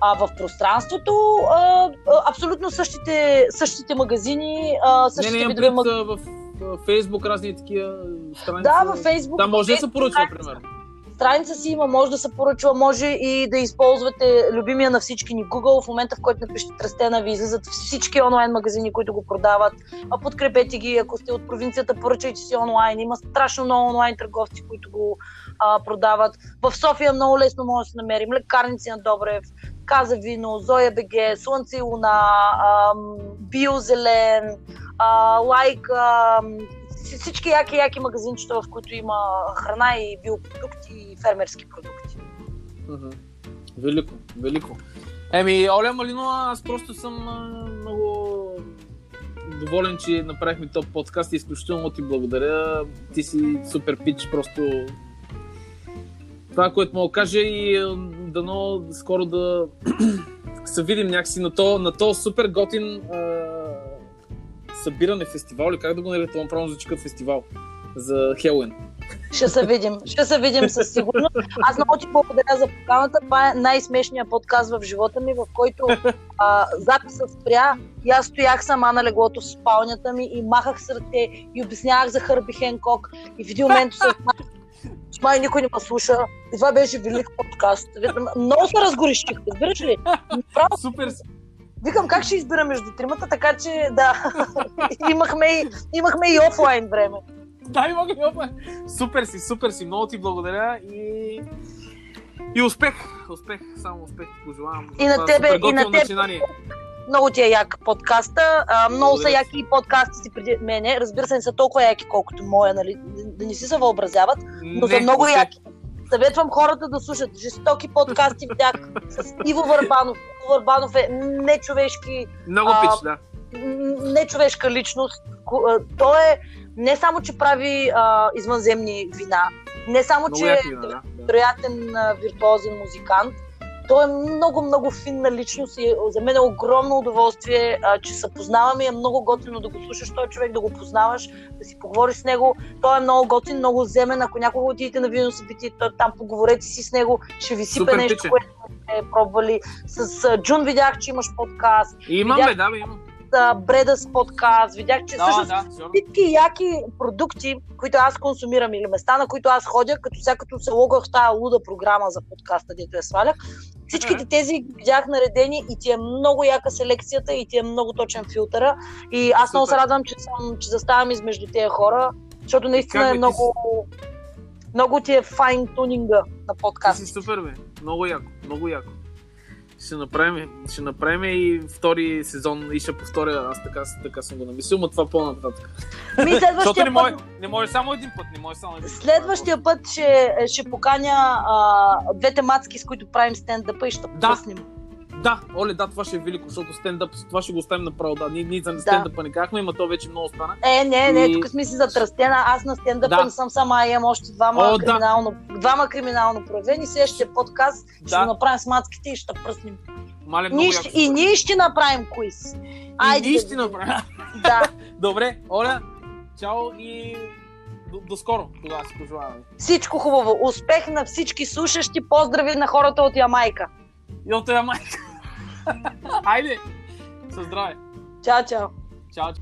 А в пространството а, абсолютно същите, същите магазини, а, Не, същите не, имам видове магазини. в в Фейсбук разни такива страници. Да, във Фейсбук. Там може да се Фейсбук поръчва, примерно. страница си има, може да се поръчва, може и да използвате любимия на всички ни Google. В момента, в който напишете Тръстена, ви излизат всички онлайн магазини, които го продават. А подкрепете ги, ако сте от провинцията, поръчайте си онлайн. Има страшно много онлайн търговци, които го а, продават. В София много лесно може да се намерим. Лекарници на Добрев, Каза Вино, Зоя БГ, Слънце и Луна, Биозелен, Лайк, всички яки, яки магазинчета, в които има храна и биопродукти и фермерски продукти. Велико, велико. Еми, Оля Малинова, аз просто съм много доволен, че направихме топ подкаст и изключително ти благодаря. Ти си супер пич, просто това, което мога да кажа и а, дано скоро да <clears throat> се видим някакси на то, на то супер готин а, събиране фестивал или как да го нарека, направо звучи като фестивал за Хелуин. Ще се видим. Ще се видим със сигурност. Аз много ти благодаря за поканата. Това е най-смешният подкаст в живота ми, в който а, записът спря и аз стоях сама на леглото в спалнята ми и махах с ръце и обяснявах за Хърби Хенкок и в един момент се май никой не ме слуша. И това беше велик подкаст. Много се разгорещих, разбираш ли? Право, Супер викам как ще избера между тримата, така че да, <laughs> имахме, и, имахме и офлайн време. Да, мога да опа. Супер си, супер си. Много ти благодаря и... И успех! Успех, само успех ти пожелавам. И на това тебе, и на готино теб. начинание. Много ти е як подкаста. А, много са яки и подкасти си преди мене. Разбира се, не са толкова яки, колкото моя, нали? Да- не си се въобразяват, но са Не, много успех. яки. Съветвам хората да слушат жестоки подкасти видях с Иво Върбанов. Иво Върбанов е нечовешки, Много А, пич, да. нечовешка личност. Той е не само, че прави а, извънземни вина, не само, Много че е яки, да. виртуозен музикант. Той е много, много финна личност и за мен е огромно удоволствие, а, че се познаваме и е много готино да го слушаш този човек, да го познаваш, да си поговориш с него. Той е много готин, много земен. Ако някога отидете на вино събитие, той там поговорете си с него, ще ви сипе Супер нещо, пиче. което сте пробвали. С а, Джун видях, че имаш подкаст, Имам, Видях- бе, да, бе, имам. А, Бредас подкаст, видях, че Да, всъщност да, всички яки продукти, които аз консумирам или места, на които аз ходя, като сега като се логах в тази луда програма за подкаста, дето я свалях, всичките тези ги видях наредени и ти е много яка селекцията и ти е много точен филтъра. И аз много се Супер. радвам, че, съм, че заставам измежду тези хора, защото наистина Как е бе, ти много, много ти е файн тунинга на Ти подкаст. си супер, бе. Много яко, много яко. Ще направим, ще направим и втори сезон и ще повторя. Аз така, така съм го намислил, но това по-нататък. Ми <laughs> Защото не може, път, не може само един път, не може само един път. следващия път ще, ще поканя а, двете мацки, с които правим стендъпа и ще Да. пуснем. Да, оле, да, това ще е велико, защото стендъп, това ще го оставим направо. Да, ние, ние за стендъпа не казахме, но то вече много стана. Е, не, не, И- тук сме си затръстена. Аз на стендъпа Да. не съм сама, а имам още двама, О, да. криминално, двама криминално проявени. Следващия подкаст ще Да. го направим с мацките и ще пръснем. Мале, Ние ще, и ние ще направим квиз. И Айде ние да ще направим. Да. <laughs> Добре, Оля, чао и до, до скоро. Тогава си пожелаваме. Всичко хубаво. Успех на всички слушащи. Поздрави на хората от Ямайка. От я майка. <laughs> Хайде! Със здраве! Чао, чао! Чао!